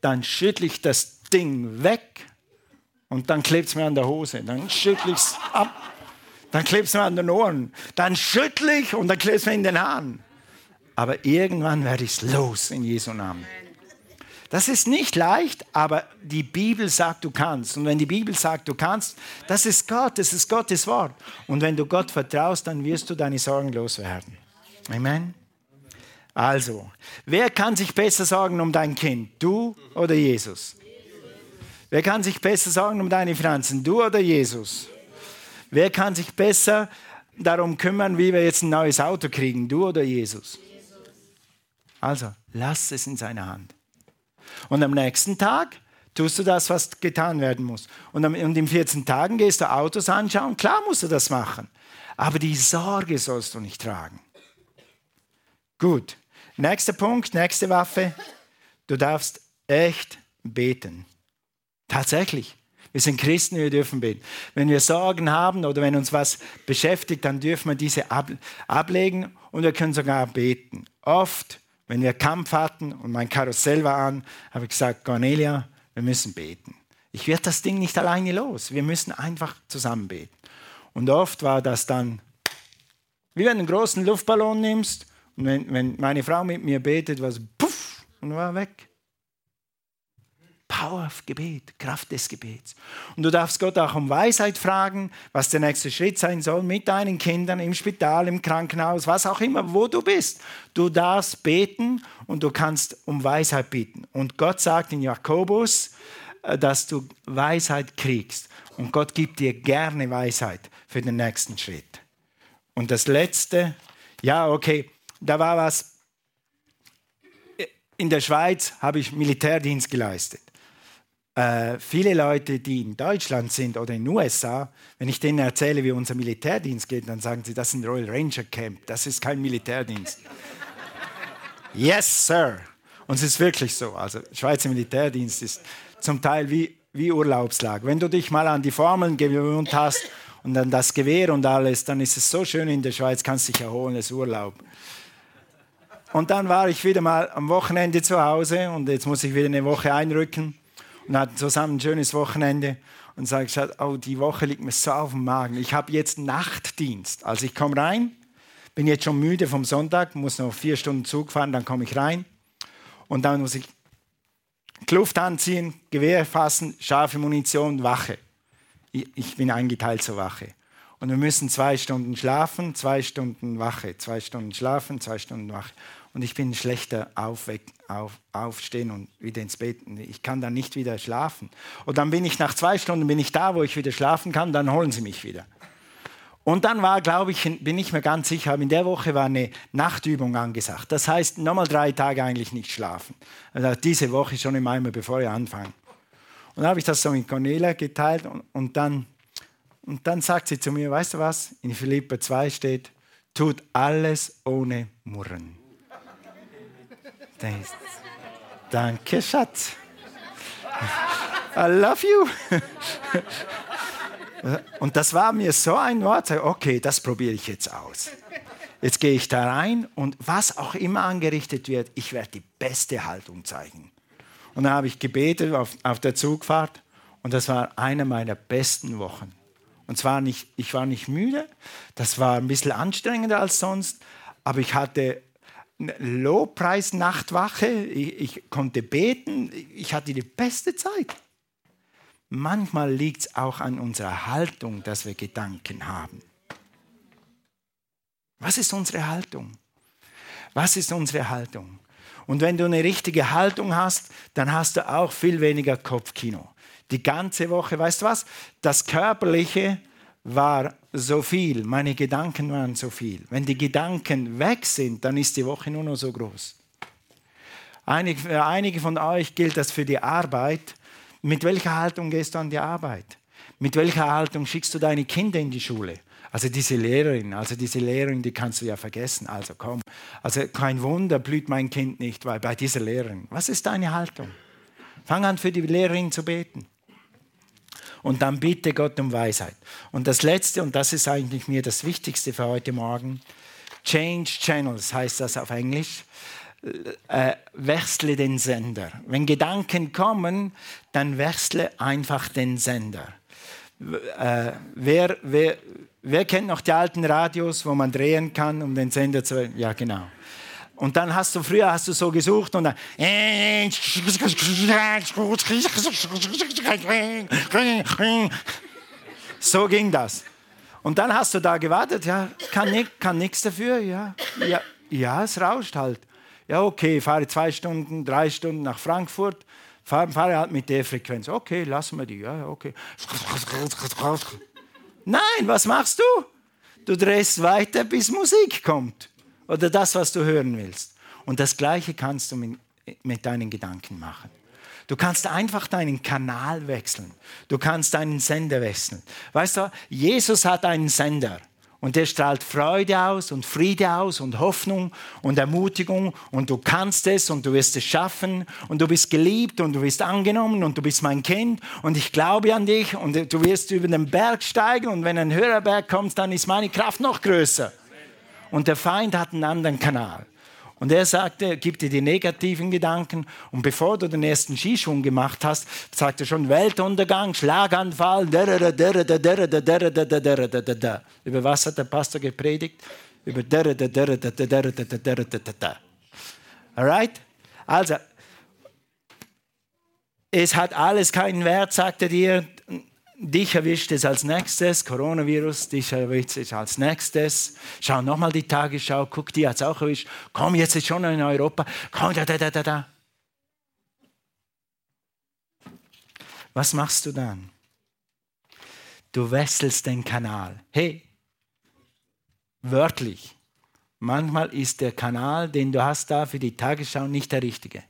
[SPEAKER 1] dann schüttle ich das Ding weg und dann klebt es mir an der Hose. Dann schüttle ich es ab dann klebt es mir an den Ohren. Dann schüttle ich und dann klebt es mir in den Haaren. Aber irgendwann werde ich es los in Jesu Namen. Das ist nicht leicht, aber die Bibel sagt, du kannst. Und wenn die Bibel sagt, du kannst, das ist Gott, das ist Gottes Wort. Und wenn du Gott vertraust, dann wirst du deine Sorgen loswerden. Amen. Also, wer kann sich besser sorgen um dein Kind? Du oder Jesus? Wer kann sich besser sorgen um deine Finanzen? Du oder Jesus? Wer kann sich besser darum kümmern, wie wir jetzt ein neues Auto kriegen, du oder Jesus? Also, lass es in seiner Hand. Und am nächsten Tag tust du das, was getan werden muss. Und, in 14 Tagen gehst du Autos anschauen. Klar musst du das machen. Aber die Sorge sollst du nicht tragen. Gut. Nächster Punkt, nächste Waffe. Du darfst echt beten. Tatsächlich. Wir sind Christen, wir dürfen beten. Wenn wir Sorgen haben oder wenn uns was beschäftigt, dann dürfen wir diese ab, ablegen und wir können sogar beten. Oft, wenn wir Kampf hatten und mein Karussell war an, habe ich gesagt, Cornelia, wir müssen beten. Ich werde das Ding nicht alleine los. Wir müssen einfach zusammen beten. Und oft war das dann, wie wenn du einen großen Luftballon nimmst und wenn, wenn meine Frau mit mir betet, war es puff und war weg. Power of Gebet, Kraft des Gebets. Und du darfst Gott auch um Weisheit fragen, was der nächste Schritt sein soll mit deinen Kindern im Spital, im Krankenhaus, was auch immer, wo du bist. Du darfst beten und du kannst um Weisheit bitten. Und Gott sagt in Jakobus, äh, dass du Weisheit kriegst. Und Gott gibt dir gerne Weisheit für den nächsten Schritt. Und das Letzte, ja, okay, da war was. In der Schweiz habe ich Militärdienst geleistet. Äh, viele Leute, die in Deutschland sind oder in den USA, wenn ich denen erzähle, wie unser Militärdienst geht, dann sagen sie, das ist ein Royal Ranger Camp, das ist kein Militärdienst. [LAUGHS] yes, Sir. Und es ist wirklich so. Also, Schweizer Militärdienst ist zum Teil wie, wie Urlaubslag. Wenn du dich mal an die Formeln gewöhnt hast und dann das Gewehr und alles, dann ist es so schön in der Schweiz, kannst dich erholen, es ist Urlaub. Und dann war ich wieder mal am Wochenende zu Hause und jetzt muss ich wieder eine Woche einrücken und hatten zusammen ein schönes Wochenende und ich, oh, die Woche liegt mir so auf dem Magen. Ich habe jetzt Nachtdienst. Also ich komme rein, bin jetzt schon müde vom Sonntag, muss noch vier Stunden Zug fahren, dann komme ich rein und dann muss ich Kluft anziehen, Gewehr fassen, scharfe Munition, Wache. Ich bin eingeteilt zur Wache. Und wir müssen zwei Stunden schlafen, zwei Stunden Wache, zwei Stunden schlafen, zwei Stunden Wache und ich bin schlechter aufweck, auf, aufstehen und wieder ins Bett. Ich kann dann nicht wieder schlafen. Und dann bin ich nach zwei Stunden bin ich da, wo ich wieder schlafen kann, dann holen sie mich wieder. Und dann war, glaube ich, bin ich mir ganz sicher, in der Woche war eine Nachtübung angesagt. Das heißt, nochmal drei Tage eigentlich nicht schlafen. Also diese Woche schon im Eimer, bevor ich anfange. Und dann habe ich das so mit Cornelia geteilt und, und, dann, und dann sagt sie zu mir, weißt du was, in Philippa 2 steht, tut alles ohne Murren. Denkst, danke, Schatz. I love you. [LAUGHS] Und das war mir so ein Wort, okay, das probiere ich jetzt aus. Jetzt gehe ich da rein und was auch immer angerichtet wird, ich werde die beste Haltung zeigen. Und dann habe ich gebetet auf, auf der Zugfahrt und das war eine meiner besten Wochen. Und zwar nicht, ich war nicht müde, das war ein bisschen anstrengender als sonst, aber ich hatte Lobpreis-Nachtwache, ich, ich konnte beten, ich hatte die beste Zeit. Manchmal liegt es auch an unserer Haltung, dass wir Gedanken haben. Was ist unsere Haltung? Was ist unsere Haltung? Und wenn du eine richtige Haltung hast, dann hast du auch viel weniger Kopfkino. Die ganze Woche, weißt du was? Das Körperliche war so viel, meine Gedanken waren so viel. Wenn die Gedanken weg sind, dann ist die Woche nur noch so groß. Einige, für einige von euch gilt das für die Arbeit. Mit welcher Haltung gehst du an die Arbeit? Mit welcher Haltung schickst du deine Kinder in die Schule? Also diese Lehrerin, also diese Lehrerin, die kannst du ja vergessen. Also komm, also kein Wunder blüht mein Kind nicht, weil bei dieser Lehrerin. Was ist deine Haltung? Fang an für die Lehrerin zu beten und dann bitte Gott um Weisheit. Und das Letzte, und das ist eigentlich mir das Wichtigste für heute Morgen, Change Channels heißt das auf Englisch. Äh, wechsle den Sender. Wenn Gedanken kommen, dann wechsle einfach den Sender. Äh, wer, wer, wer kennt noch die alten Radios, wo man drehen kann, um den Sender zu... Ja, genau. Und dann hast du früher hast du so gesucht und dann so ging das. Und dann hast du da gewartet, ja, kann, kann nichts dafür, ja, ja, ja, es rauscht halt. Ja, okay, fahre zwei Stunden, drei Stunden nach Frankfurt, fahre, fahre halt mit der Frequenz. Okay, lassen wir die, ja, okay. Nein, was machst du? Du drehst weiter, bis Musik kommt oder das, was du hören willst. Und das Gleiche kannst du mit, mit deinen Gedanken machen. Du kannst einfach deinen Kanal wechseln. Du kannst deinen Sender wechseln. Weißt du, Jesus hat einen Sender. Und der strahlt Freude aus und Friede aus und Hoffnung und Ermutigung und du kannst es und du wirst es schaffen und du bist geliebt und du bist angenommen und du bist mein Kind und ich glaube an dich und du wirst über den Berg steigen und wenn ein höherer Berg kommt, dann ist meine Kraft noch größer und der Feind hat einen anderen Kanal. Und er sagte, gib dir die negativen Gedanken und bevor du den ersten Skischwung gemacht hast, sagt er schon Weltuntergang, Schlaganfall. Über was hat der Pastor gepredigt? Über Alright? Also, es hat alles keinen Wert, sagt er dir. Dich erwischt es als nächstes, Coronavirus, dich erwischt es als nächstes. Schau nochmal die Tagesschau, guck, die hat es auch erwischt. Komm, jetzt ist schon in Europa. Komm, da, da, da, da, da. Was machst du dann? Du wechselst den Kanal. Hey, wörtlich. Manchmal ist der Kanal, den du hast da für die Tagesschau, nicht der richtige.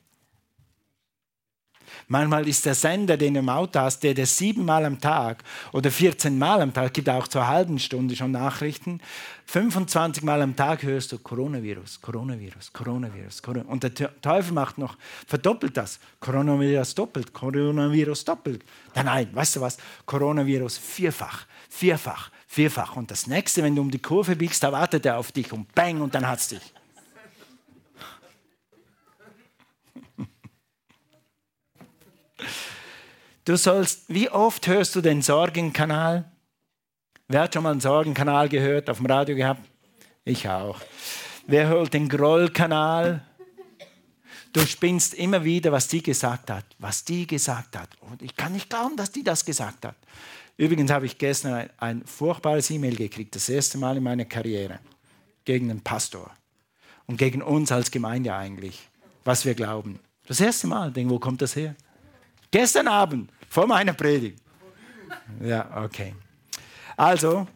[SPEAKER 1] Manchmal ist der Sender, den du im Auto hast, der der siebenmal am Tag oder 14 Mal am Tag, gibt auch zur halben Stunde schon Nachrichten, 25 Mal am Tag hörst du Coronavirus, Coronavirus, Coronavirus. Coronavirus. Und der Teufel macht noch, verdoppelt das. Coronavirus doppelt, Coronavirus doppelt. Nein, nein, weißt du was? Coronavirus vierfach, vierfach, vierfach. Und das nächste, wenn du um die Kurve biegst, da wartet er auf dich und bang, und dann hat es dich. Du sollst, wie oft hörst du den Sorgenkanal? Wer hat schon mal einen Sorgenkanal gehört, auf dem Radio gehabt? Ich auch. Wer hört den Grollkanal? Du spinnst immer wieder, was die gesagt hat, was die gesagt hat. Und ich kann nicht glauben, dass die das gesagt hat. Übrigens habe ich gestern ein, ein furchtbares E-Mail gekriegt, das erste Mal in meiner Karriere, gegen den Pastor und gegen uns als Gemeinde eigentlich, was wir glauben. Das erste Mal, denke, wo kommt das her? Gestern Abend. Vor meiner Predigt. Ja, okay. Also,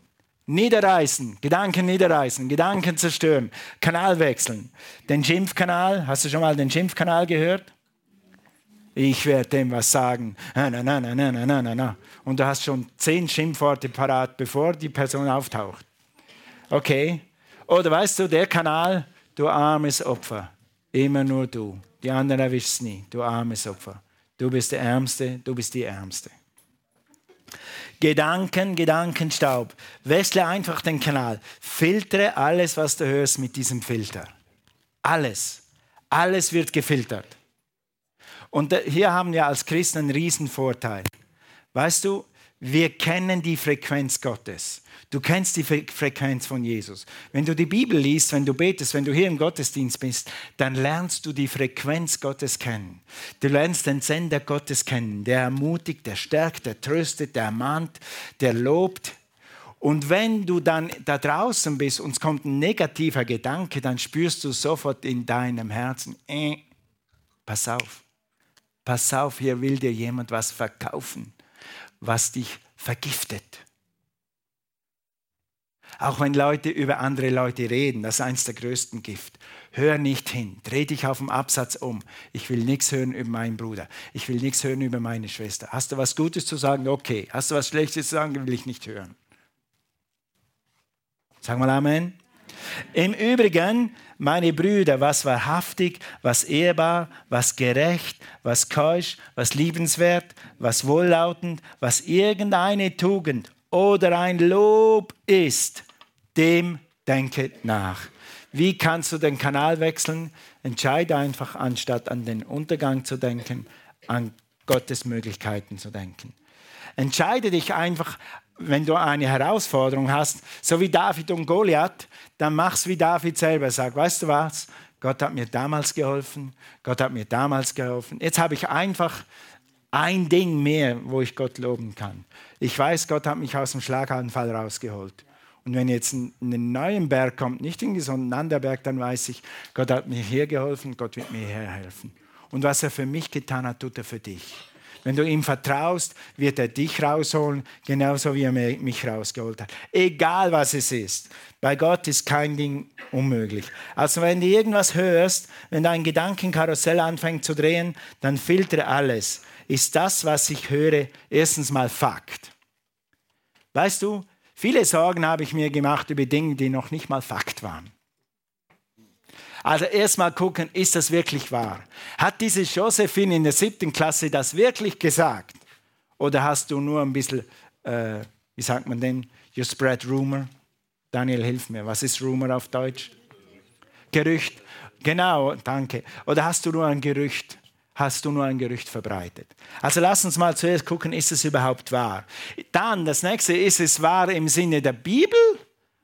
[SPEAKER 1] niederreißen, Gedanken niederreißen, Gedanken zerstören, Kanal wechseln. Den Schimpfkanal, hast du schon mal den Schimpfkanal gehört? Ich werde dem was sagen. Na, na, na, na, na, na, na. Und du hast schon zehn Schimpfworte parat, bevor die Person auftaucht. Okay. Oder weißt du, der Kanal, du armes Opfer. Immer nur du. Die anderen erwischst es nie. Du armes Opfer. Du bist der Ärmste, du bist die Ärmste. Gedanken, Gedankenstaub. Wechsle einfach den Kanal. Filtere alles, was du hörst, mit diesem Filter. Alles. Alles wird gefiltert. Und hier haben wir als Christen einen riesen Vorteil. Weißt du, wir kennen die Frequenz Gottes. Du kennst die Frequenz von Jesus. Wenn du die Bibel liest, wenn du betest, wenn du hier im Gottesdienst bist, dann lernst du die Frequenz Gottes kennen. Du lernst den Sender Gottes kennen, der ermutigt, der stärkt, der tröstet, der ermahnt, der lobt. Und wenn du dann da draußen bist und es kommt ein negativer Gedanke, dann spürst du sofort in deinem Herzen, äh, pass auf, pass auf, hier will dir jemand was verkaufen was dich vergiftet. Auch wenn Leute über andere Leute reden, das ist eines der größten Gift. Hör nicht hin, dreh dich auf dem Absatz um. Ich will nichts hören über meinen Bruder. Ich will nichts hören über meine Schwester. Hast du was Gutes zu sagen? Okay. Hast du was Schlechtes zu sagen? Will ich nicht hören. Sag mal Amen. Im Übrigen, meine Brüder, was wahrhaftig, was ehrbar, was gerecht, was keusch, was liebenswert, was wohllautend, was irgendeine Tugend oder ein Lob ist, dem denket nach. Wie kannst du den Kanal wechseln? Entscheide einfach, anstatt an den Untergang zu denken, an Gottes Möglichkeiten zu denken. Entscheide dich einfach, wenn du eine Herausforderung hast, so wie David und Goliath, dann mach's wie David selber. Sag, weißt du was? Gott hat mir damals geholfen, Gott hat mir damals geholfen. Jetzt habe ich einfach ein Ding mehr, wo ich Gott loben kann. Ich weiß, Gott hat mich aus dem Schlaganfall rausgeholt. Und wenn jetzt ein, ein neuer Berg kommt, nicht irgendwie so ein anderer Berg, dann weiß ich, Gott hat mir hier geholfen, Gott wird mir hier helfen. Und was er für mich getan hat, tut er für dich. Wenn du ihm vertraust, wird er dich rausholen, genauso wie er mich rausgeholt hat. Egal was es ist. Bei Gott ist kein Ding unmöglich. Also wenn du irgendwas hörst, wenn dein Gedankenkarussell anfängt zu drehen, dann filtere alles. Ist das, was ich höre, erstens mal Fakt? Weißt du, viele Sorgen habe ich mir gemacht über Dinge, die noch nicht mal Fakt waren. Also erstmal gucken, ist das wirklich wahr? Hat diese Josephine in der siebten Klasse das wirklich gesagt? Oder hast du nur ein bisschen, äh, wie sagt man denn, you spread rumor? Daniel, hilf mir. Was ist Rumor auf Deutsch? Gerücht. Genau, danke. Oder hast du nur ein Gerücht? Hast du nur ein Gerücht verbreitet? Also lass uns mal zuerst gucken, ist es überhaupt wahr? Dann das nächste, ist es wahr im Sinne der Bibel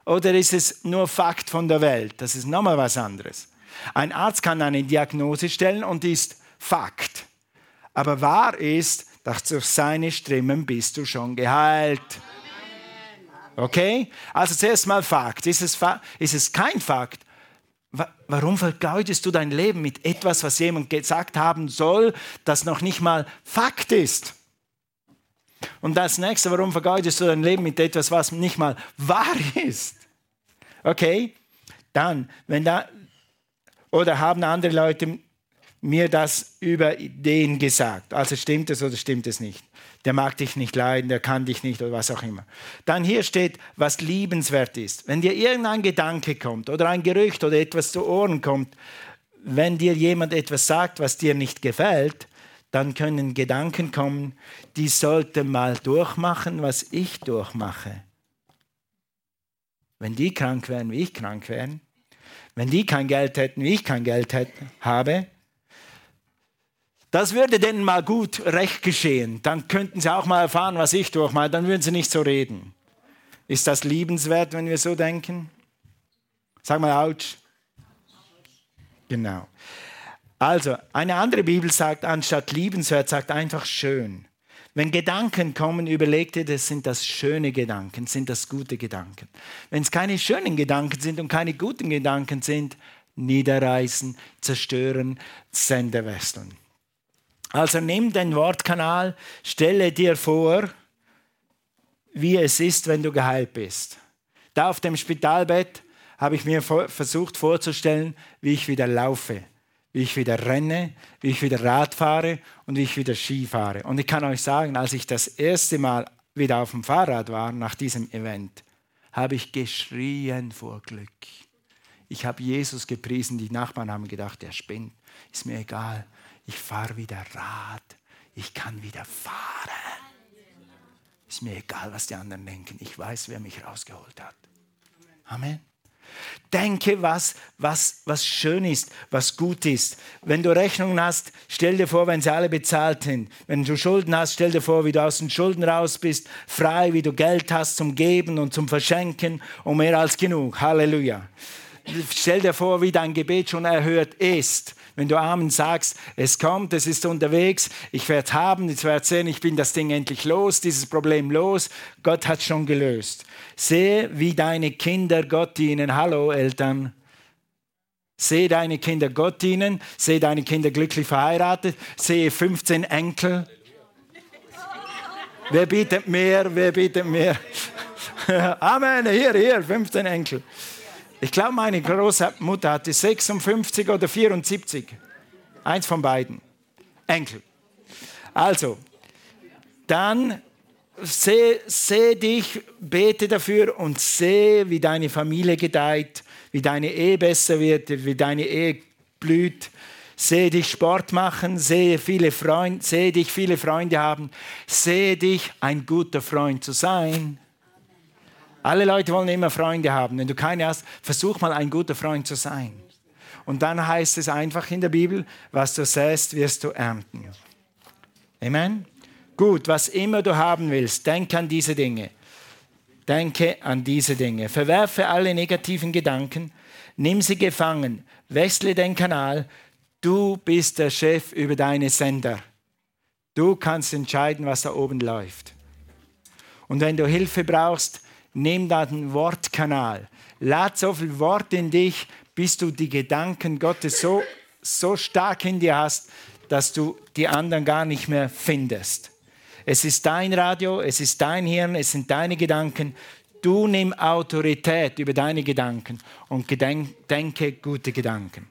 [SPEAKER 1] oder ist es nur Fakt von der Welt? Das ist nochmal was anderes. Ein Arzt kann eine Diagnose stellen und ist Fakt. Aber wahr ist, dass durch seine Striemen bist du schon geheilt. Okay? Also zuerst mal Fakt. Ist es, Fa ist es kein Fakt? Warum vergeudest du dein Leben mit etwas, was jemand gesagt haben soll, das noch nicht mal Fakt ist? Und das nächste, warum vergeudest du dein Leben mit etwas, was nicht mal wahr ist? Okay? Dann, wenn da, oder haben andere Leute mir das über den gesagt? Also stimmt es oder stimmt es nicht? Der mag dich nicht leiden, der kann dich nicht oder was auch immer. Dann hier steht, was liebenswert ist. Wenn dir irgendein Gedanke kommt oder ein Gerücht oder etwas zu Ohren kommt, wenn dir jemand etwas sagt, was dir nicht gefällt, dann können Gedanken kommen, die sollten mal durchmachen, was ich durchmache. Wenn die krank wären, wie ich krank wäre, wenn die kein Geld hätten, wie ich kein Geld hätte, habe, das würde denen mal gut recht geschehen. Dann könnten sie auch mal erfahren, was ich durchmache. Dann würden sie nicht so reden. Ist das liebenswert, wenn wir so denken? Sag mal, ouch. Genau. Also, eine andere Bibel sagt, anstatt liebenswert, sagt einfach schön. Wenn Gedanken kommen, überleg dir, das sind das schöne Gedanken, sind das gute Gedanken. Wenn es keine schönen Gedanken sind und keine guten Gedanken sind, niederreißen, zerstören, Sender wechseln. Also nimm den Wortkanal, stelle dir vor, wie es ist, wenn du geheilt bist. Da auf dem Spitalbett habe ich mir versucht vorzustellen, wie ich wieder laufe, wie ich wieder renne, wie ich wieder Rad fahre und wie ich wieder Ski fahre. Und ich kann euch sagen, als ich das erste Mal wieder auf dem Fahrrad war nach diesem Event, habe ich geschrien vor Glück. Ich habe Jesus gepriesen, die Nachbarn haben gedacht, er spinnt, ist mir egal ich fahre wieder Rad, ich kann wieder fahren. Ist mir egal, was die anderen denken. Ich weiß, wer mich rausgeholt hat. Amen. Denke, was, was, was schön ist, was gut ist. Wenn du Rechnungen hast, stell dir vor, wenn sie alle bezahlt sind. Wenn du Schulden hast, stell dir vor, wie du aus den Schulden raus bist, frei, wie du Geld hast zum Geben und zum Verschenken und mehr als genug. Halleluja. Stell dir vor, wie dein Gebet schon erhört ist wenn du Amen sagst, es kommt, es ist unterwegs, ich werde haben, ich werde sehen, ich bin das Ding endlich los, dieses Problem los, Gott hat schon gelöst. Sehe, wie deine Kinder Gott dienen. Hallo Eltern. Sehe deine Kinder Gott dienen, sehe deine Kinder glücklich verheiratet, sehe 15 Enkel. Wer bietet mehr? Wer bietet mehr? [LAUGHS] Amen, hier, hier, 15 Enkel. Ich glaube, meine Großmutter hatte 56 oder 74. Eins von beiden. Enkel. Also, dann sehe seh dich, bete dafür und sehe, wie deine Familie gedeiht, wie deine Ehe besser wird, wie deine Ehe blüht. Sehe dich Sport machen, sehe, viele Freund, sehe dich viele Freunde haben, sehe dich ein guter Freund zu sein. Alle Leute wollen immer Freunde haben. Wenn du keine hast, versuch mal ein guter Freund zu sein. Und dann heißt es einfach in der Bibel, was du säst, wirst du ernten. Amen. Gut, was immer du haben willst, denk an diese Dinge. Denke an diese Dinge. Verwerfe alle negativen Gedanken, nimm sie gefangen, wechsle den Kanal. Du bist der Chef über deine Sender. Du kannst entscheiden, was da oben läuft. Und wenn du Hilfe brauchst, nimm da den Wortkanal. Lad so viel Wort in dich, bis du die Gedanken Gottes so, so stark in dir hast, dass du die anderen gar nicht mehr findest. Es ist dein Radio, es ist dein Hirn, es sind deine Gedanken. Du nimm Autorität über deine Gedanken und denke gute Gedanken.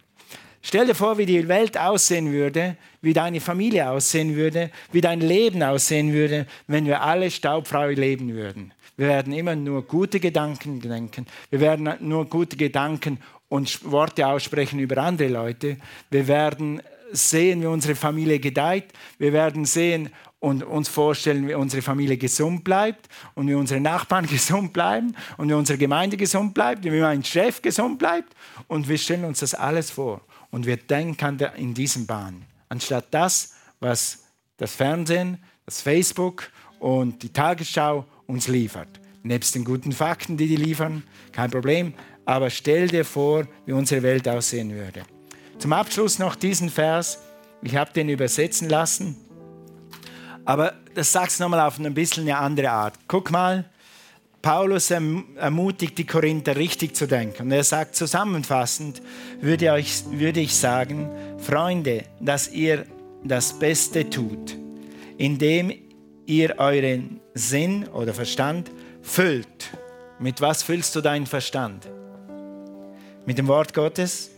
[SPEAKER 1] Stell dir vor, wie die Welt aussehen würde, wie deine Familie aussehen würde, wie dein Leben aussehen würde, wenn wir alle staubfrei leben würden. Wir werden immer nur gute Gedanken denken. Wir werden nur gute Gedanken und Worte aussprechen über andere Leute. Wir werden sehen, wie unsere Familie gedeiht. Wir werden sehen, und uns vorstellen, wie unsere Familie gesund bleibt und wie unsere Nachbarn [LAUGHS] gesund bleiben und wie unsere Gemeinde gesund bleibt, wie mein Chef gesund bleibt. Und wir stellen uns das alles vor und wir denken in diesen Bahnen. Anstatt das, was das Fernsehen, das Facebook und die Tagesschau uns liefert. Nebst den guten Fakten, die die liefern, kein Problem. Aber stell dir vor, wie unsere Welt aussehen würde. Zum Abschluss noch diesen Vers. Ich habe den übersetzen lassen. Aber das sagt es nochmal auf ein bisschen eine andere Art. Guck mal, Paulus ermutigt die Korinther richtig zu denken. Und er sagt zusammenfassend, würde, euch, würde ich sagen, Freunde, dass ihr das Beste tut, indem ihr euren Sinn oder Verstand füllt. Mit was füllst du deinen Verstand? Mit dem Wort Gottes,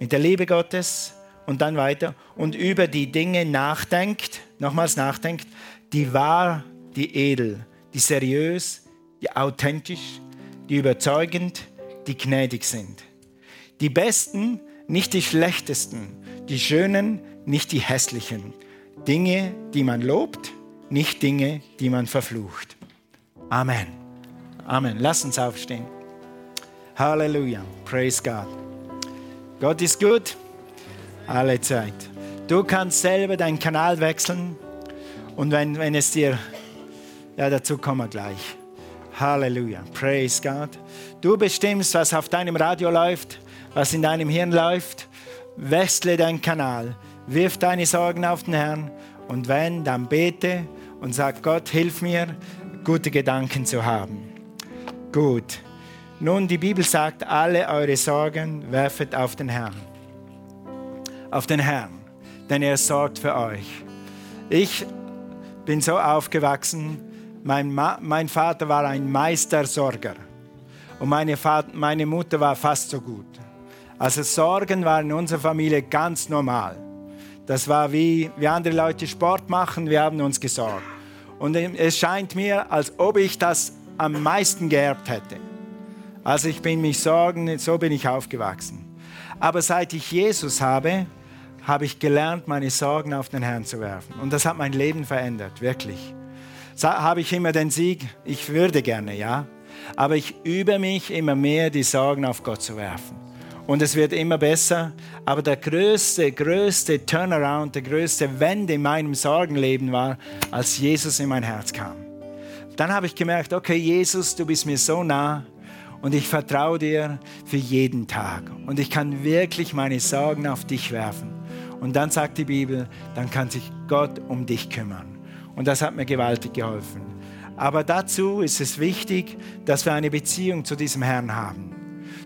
[SPEAKER 1] mit der Liebe Gottes und dann weiter und über die Dinge nachdenkt, nochmals nachdenkt, die wahr, die edel, die seriös, die authentisch, die überzeugend, die gnädig sind. Die besten, nicht die schlechtesten, die schönen, nicht die hässlichen. Dinge, die man lobt, nicht Dinge, die man verflucht. Amen. Amen. Lass uns aufstehen. Halleluja. Praise God. Gott ist gut. Alle Zeit. Du kannst selber deinen Kanal wechseln. Und wenn, wenn es dir, ja, dazu kommen wir gleich. Halleluja. Praise God. Du bestimmst, was auf deinem Radio läuft, was in deinem Hirn läuft. Wechsle deinen Kanal. Wirf deine Sorgen auf den Herrn. Und wenn, dann bete und sag, Gott, hilf mir, gute Gedanken zu haben. Gut. Nun, die Bibel sagt, alle eure Sorgen werfet auf den Herrn. Auf den Herrn, denn er sorgt für euch. Ich bin so aufgewachsen, mein, Ma mein Vater war ein Meistersorger und meine, meine Mutter war fast so gut. Also Sorgen waren in unserer Familie ganz normal. Das war wie, wie andere Leute Sport machen, wir haben uns gesorgt. Und es scheint mir, als ob ich das am meisten geerbt hätte. Also ich bin mich sorgen, so bin ich aufgewachsen. Aber seit ich Jesus habe, habe ich gelernt, meine Sorgen auf den Herrn zu werfen. Und das hat mein Leben verändert, wirklich. Habe ich immer den Sieg? Ich würde gerne, ja. Aber ich übe mich immer mehr, die Sorgen auf Gott zu werfen und es wird immer besser. Aber der größte, größte Turnaround, der größte Wende in meinem Sorgenleben war, als Jesus in mein Herz kam. Dann habe ich gemerkt, okay, Jesus, du bist mir so nah und ich vertraue dir für jeden Tag. Und ich kann wirklich meine Sorgen auf dich werfen. Und dann sagt die Bibel, dann kann sich Gott um dich kümmern. Und das hat mir gewaltig geholfen. Aber dazu ist es wichtig, dass wir eine Beziehung zu diesem Herrn haben.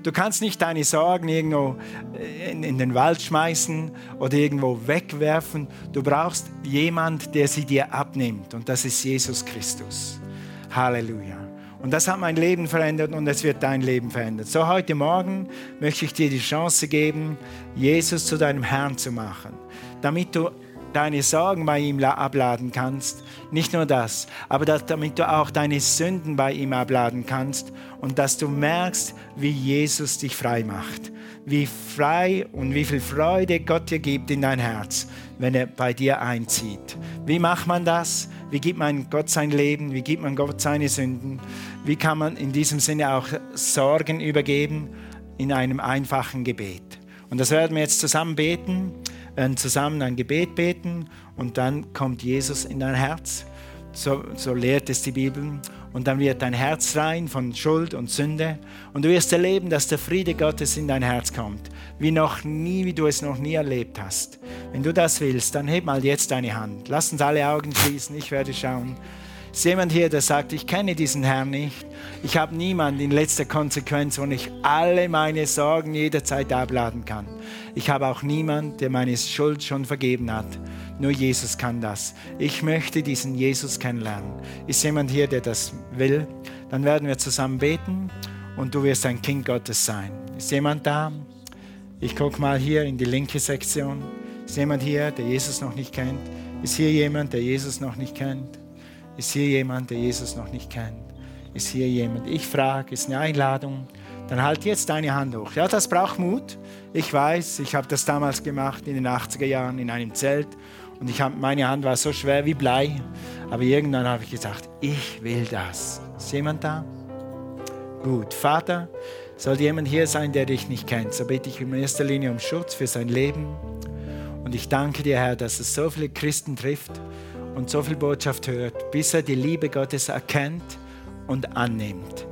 [SPEAKER 1] Du kannst nicht deine Sorgen irgendwo äh, in, in den Wald schmeißen oder irgendwo wegwerfen. Du brauchst jemand, der sie dir abnimmt. Und das ist Jesus Christus. Halleluja. Und das hat mein Leben verändert und es wird dein Leben verändern. So heute Morgen möchte ich dir die Chance geben, Jesus zu deinem Herrn zu machen, damit du deine Sorgen bei ihm abladen kannst. Nicht nur das, aber damit du auch deine Sünden bei ihm abladen kannst und dass du merkst, wie Jesus dich frei macht. Wie frei und wie viel Freude Gott dir gibt in dein Herz, wenn er bei dir einzieht. Wie macht man das? Wie gibt man Gott sein Leben? Wie gibt man Gott seine Sünden? Wie kann man in diesem Sinne auch Sorgen übergeben? In einem einfachen Gebet. Und das werden wir jetzt zusammen beten zusammen ein Gebet beten und dann kommt Jesus in dein Herz. So, so lehrt es die Bibel. Und dann wird dein Herz rein von Schuld und Sünde. Und du wirst erleben, dass der Friede Gottes in dein Herz kommt. Wie noch nie, wie du es noch nie erlebt hast. Wenn du das willst, dann heb mal jetzt deine Hand. Lass uns alle Augen schließen. Ich werde schauen. Ist jemand hier, der sagt, ich kenne diesen Herrn nicht. Ich habe niemanden in letzter Konsequenz, wo ich alle meine Sorgen jederzeit abladen kann. Ich habe auch niemanden, der meine Schuld schon vergeben hat. Nur Jesus kann das. Ich möchte diesen Jesus kennenlernen. Ist jemand hier, der das will? Dann werden wir zusammen beten und du wirst ein Kind Gottes sein. Ist jemand da? Ich gucke mal hier in die linke Sektion. Ist jemand hier, der Jesus noch nicht kennt? Ist hier jemand, der Jesus noch nicht kennt? Ist hier jemand, der Jesus noch nicht kennt? Ist hier jemand? Ich frage, ist eine Einladung? Dann halt jetzt deine Hand hoch. Ja, das braucht Mut. Ich weiß, ich habe das damals gemacht in den 80er Jahren in einem Zelt Und ich hab, meine Hand war so schwer wie Blei. Aber irgendwann habe ich gesagt, ich will das. Ist jemand da? Gut. Vater, sollte jemand hier sein, der dich nicht kennt, so bitte ich in erster Linie um Schutz für sein Leben. Und ich danke dir, Herr, dass es so viele Christen trifft und so viel Botschaft hört, bis er die Liebe Gottes erkennt und annimmt.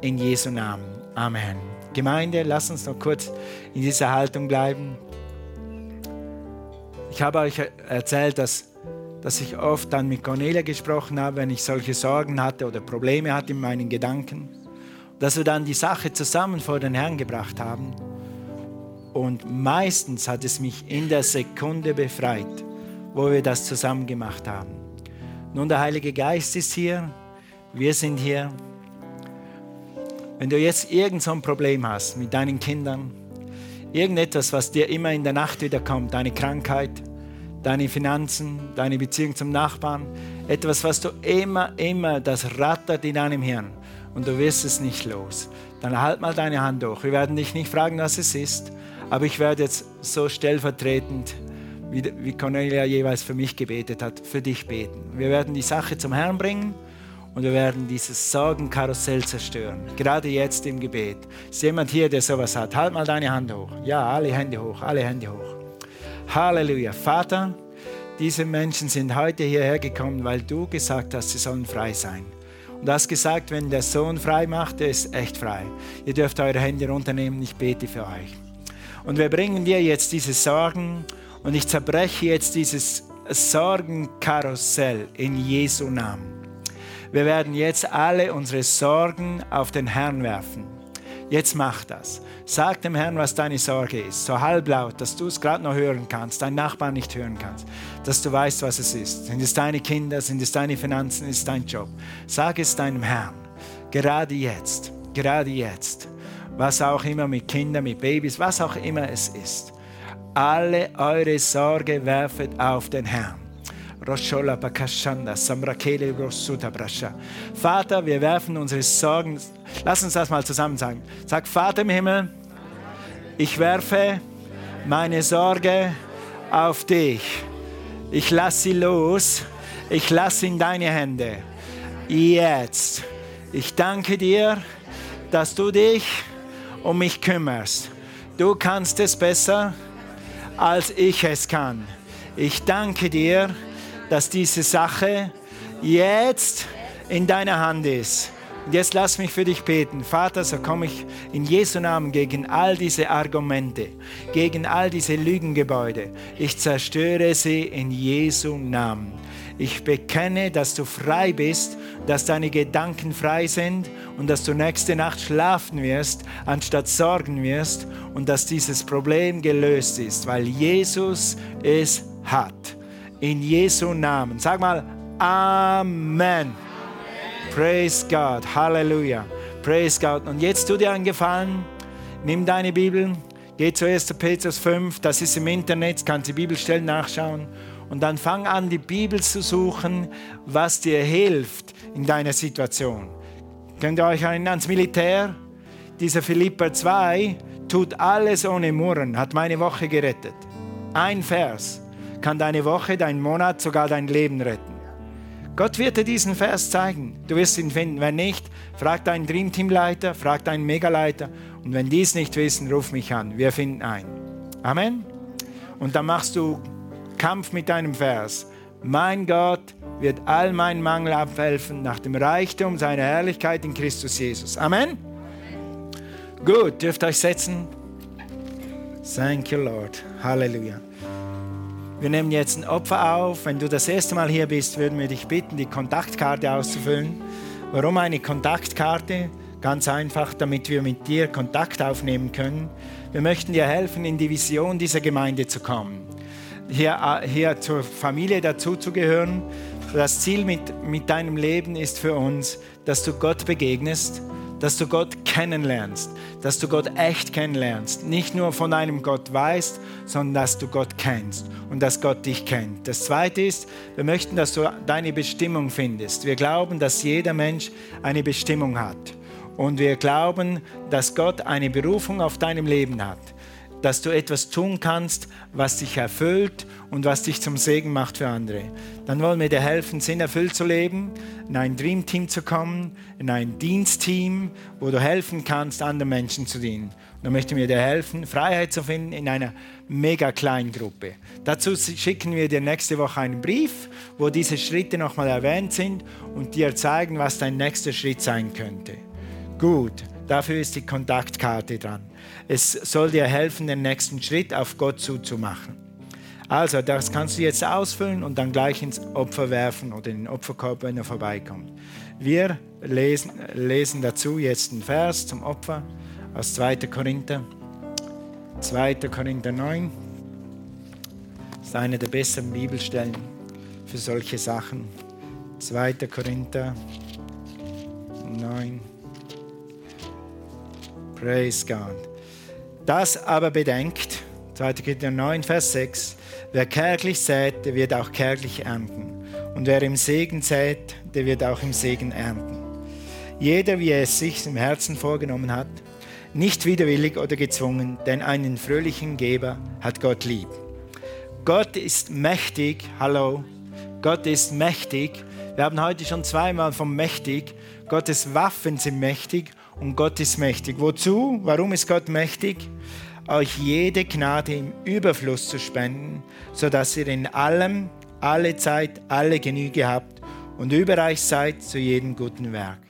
[SPEAKER 1] In Jesu Namen. Amen. Gemeinde, lass uns noch kurz in dieser Haltung bleiben. Ich habe euch erzählt, dass, dass ich oft dann mit Cornelia gesprochen habe, wenn ich solche Sorgen hatte oder Probleme hatte in meinen Gedanken. Dass wir dann die Sache zusammen vor den Herrn gebracht haben. Und meistens hat es mich in der Sekunde befreit, wo wir das zusammen gemacht haben. Nun, der Heilige Geist ist hier, wir sind hier. Wenn du jetzt irgend so ein Problem hast mit deinen Kindern, irgendetwas, was dir immer in der Nacht wiederkommt, deine Krankheit, deine Finanzen, deine Beziehung zum Nachbarn, etwas, was du immer, immer, das rattert in deinem Hirn und du wirst es nicht los, dann halt mal deine Hand hoch. Wir werden dich nicht fragen, was es ist, aber ich werde jetzt so stellvertretend, wie Cornelia jeweils für mich gebetet hat, für dich beten. Wir werden die Sache zum Herrn bringen und wir werden dieses Sorgenkarussell zerstören. Gerade jetzt im Gebet. Ist jemand hier, der sowas hat? Halt mal deine Hand hoch. Ja, alle Hände hoch, alle Hände hoch. Halleluja. Vater, diese Menschen sind heute hierher gekommen, weil du gesagt hast, sie sollen frei sein. Und du hast gesagt, wenn der Sohn frei macht, der ist echt frei. Ihr dürft eure Hände runternehmen, ich bete für euch. Und wir bringen dir jetzt diese Sorgen und ich zerbreche jetzt dieses Sorgenkarussell in Jesu Namen. Wir werden jetzt alle unsere Sorgen auf den Herrn werfen. Jetzt mach das. Sag dem Herrn, was deine Sorge ist. So halblaut, dass du es gerade noch hören kannst, dein Nachbar nicht hören kannst. Dass du weißt, was es ist. Sind es deine Kinder, sind es deine Finanzen, ist es dein Job. Sag es deinem Herrn. Gerade jetzt. Gerade jetzt. Was auch immer mit Kindern, mit Babys, was auch immer es ist. Alle eure Sorge werfet auf den Herrn. Vater, wir werfen unsere Sorgen. Lass uns das mal zusammen sagen. Sag, Vater im Himmel, ich werfe meine Sorge auf dich. Ich lasse sie los. Ich lasse sie in deine Hände. Jetzt. Ich danke dir, dass du dich um mich kümmerst. Du kannst es besser, als ich es kann. Ich danke dir, dass diese Sache jetzt in deiner Hand ist. Und jetzt lass mich für dich beten. Vater, so komme ich in Jesu Namen gegen all diese Argumente, gegen all diese Lügengebäude. Ich zerstöre sie in Jesu Namen. Ich bekenne, dass du frei bist, dass deine Gedanken frei sind und dass du nächste Nacht schlafen wirst, anstatt sorgen wirst und dass dieses Problem gelöst ist, weil Jesus es hat in Jesu Namen. Sag mal Amen. Amen. Praise God. Halleluja. Praise God. Und jetzt tu dir einen Gefallen. Nimm deine Bibel. Geh zu 1. Petrus 5. Das ist im Internet. Kannst die Bibelstellen nachschauen. Und dann fang an, die Bibel zu suchen, was dir hilft in deiner Situation. Könnt ihr euch erinnern ans Militär? Dieser Philipper 2 tut alles ohne Murren, hat meine Woche gerettet. Ein Vers kann deine Woche, dein Monat, sogar dein Leben retten. Gott wird dir diesen Vers zeigen. Du wirst ihn finden. Wenn nicht, frag deinen Dreamteamleiter, frag deinen Megaleiter. Und wenn die es nicht wissen, ruf mich an. Wir finden ein. Amen. Und dann machst du Kampf mit deinem Vers. Mein Gott wird all meinen Mangel abhelfen nach dem Reichtum seiner Herrlichkeit in Christus Jesus. Amen. Gut, dürft euch setzen. Thank you, Lord. Halleluja. Wir nehmen jetzt ein Opfer auf. Wenn du das erste Mal hier bist, würden wir dich bitten, die Kontaktkarte auszufüllen. Warum eine Kontaktkarte? Ganz einfach, damit wir mit dir Kontakt aufnehmen können. Wir möchten dir helfen, in die Vision dieser Gemeinde zu kommen, hier, hier zur Familie dazuzugehören. Das Ziel mit, mit deinem Leben ist für uns, dass du Gott begegnest, dass du Gott kennenlernst, dass du Gott echt kennenlernst. Nicht nur von einem Gott weißt, sondern dass du Gott kennst und dass Gott dich kennt. Das Zweite ist, wir möchten, dass du deine Bestimmung findest. Wir glauben, dass jeder Mensch eine Bestimmung hat. Und wir glauben, dass Gott eine Berufung auf deinem Leben hat. Dass du etwas tun kannst, was dich erfüllt und was dich zum Segen macht für andere. Dann wollen wir dir helfen, sinnerfüllt zu leben, in ein Dreamteam zu kommen, in ein Dienstteam, wo du helfen kannst, anderen Menschen zu dienen. Und dann möchten wir dir helfen, Freiheit zu finden in einer mega kleinen Gruppe. Dazu schicken wir dir nächste Woche einen Brief, wo diese Schritte nochmal erwähnt sind und dir zeigen, was dein nächster Schritt sein könnte. Gut, dafür ist die Kontaktkarte dran. Es soll dir helfen, den nächsten Schritt auf Gott zuzumachen. Also, das kannst du jetzt ausfüllen und dann gleich ins Opfer werfen oder in den Opferkorb, wenn er vorbeikommt. Wir lesen, lesen dazu jetzt einen Vers zum Opfer aus 2. Korinther. 2. Korinther 9. Das ist eine der besseren Bibelstellen für solche Sachen. 2. Korinther 9. Praise God. Das aber bedenkt, 2. Korinther 9, Vers 6, wer kärglich sät, der wird auch kärglich ernten. Und wer im Segen sät, der wird auch im Segen ernten. Jeder, wie er es sich im Herzen vorgenommen hat, nicht widerwillig oder gezwungen, denn einen fröhlichen Geber hat Gott lieb. Gott ist mächtig, hallo, Gott ist mächtig. Wir haben heute schon zweimal vom mächtig. Gottes Waffen sind mächtig und Gott ist mächtig. Wozu? Warum ist Gott mächtig? Euch jede Gnade im Überfluss zu spenden, sodass ihr in allem, alle Zeit, alle Genüge habt und überreich seid zu jedem guten Werk.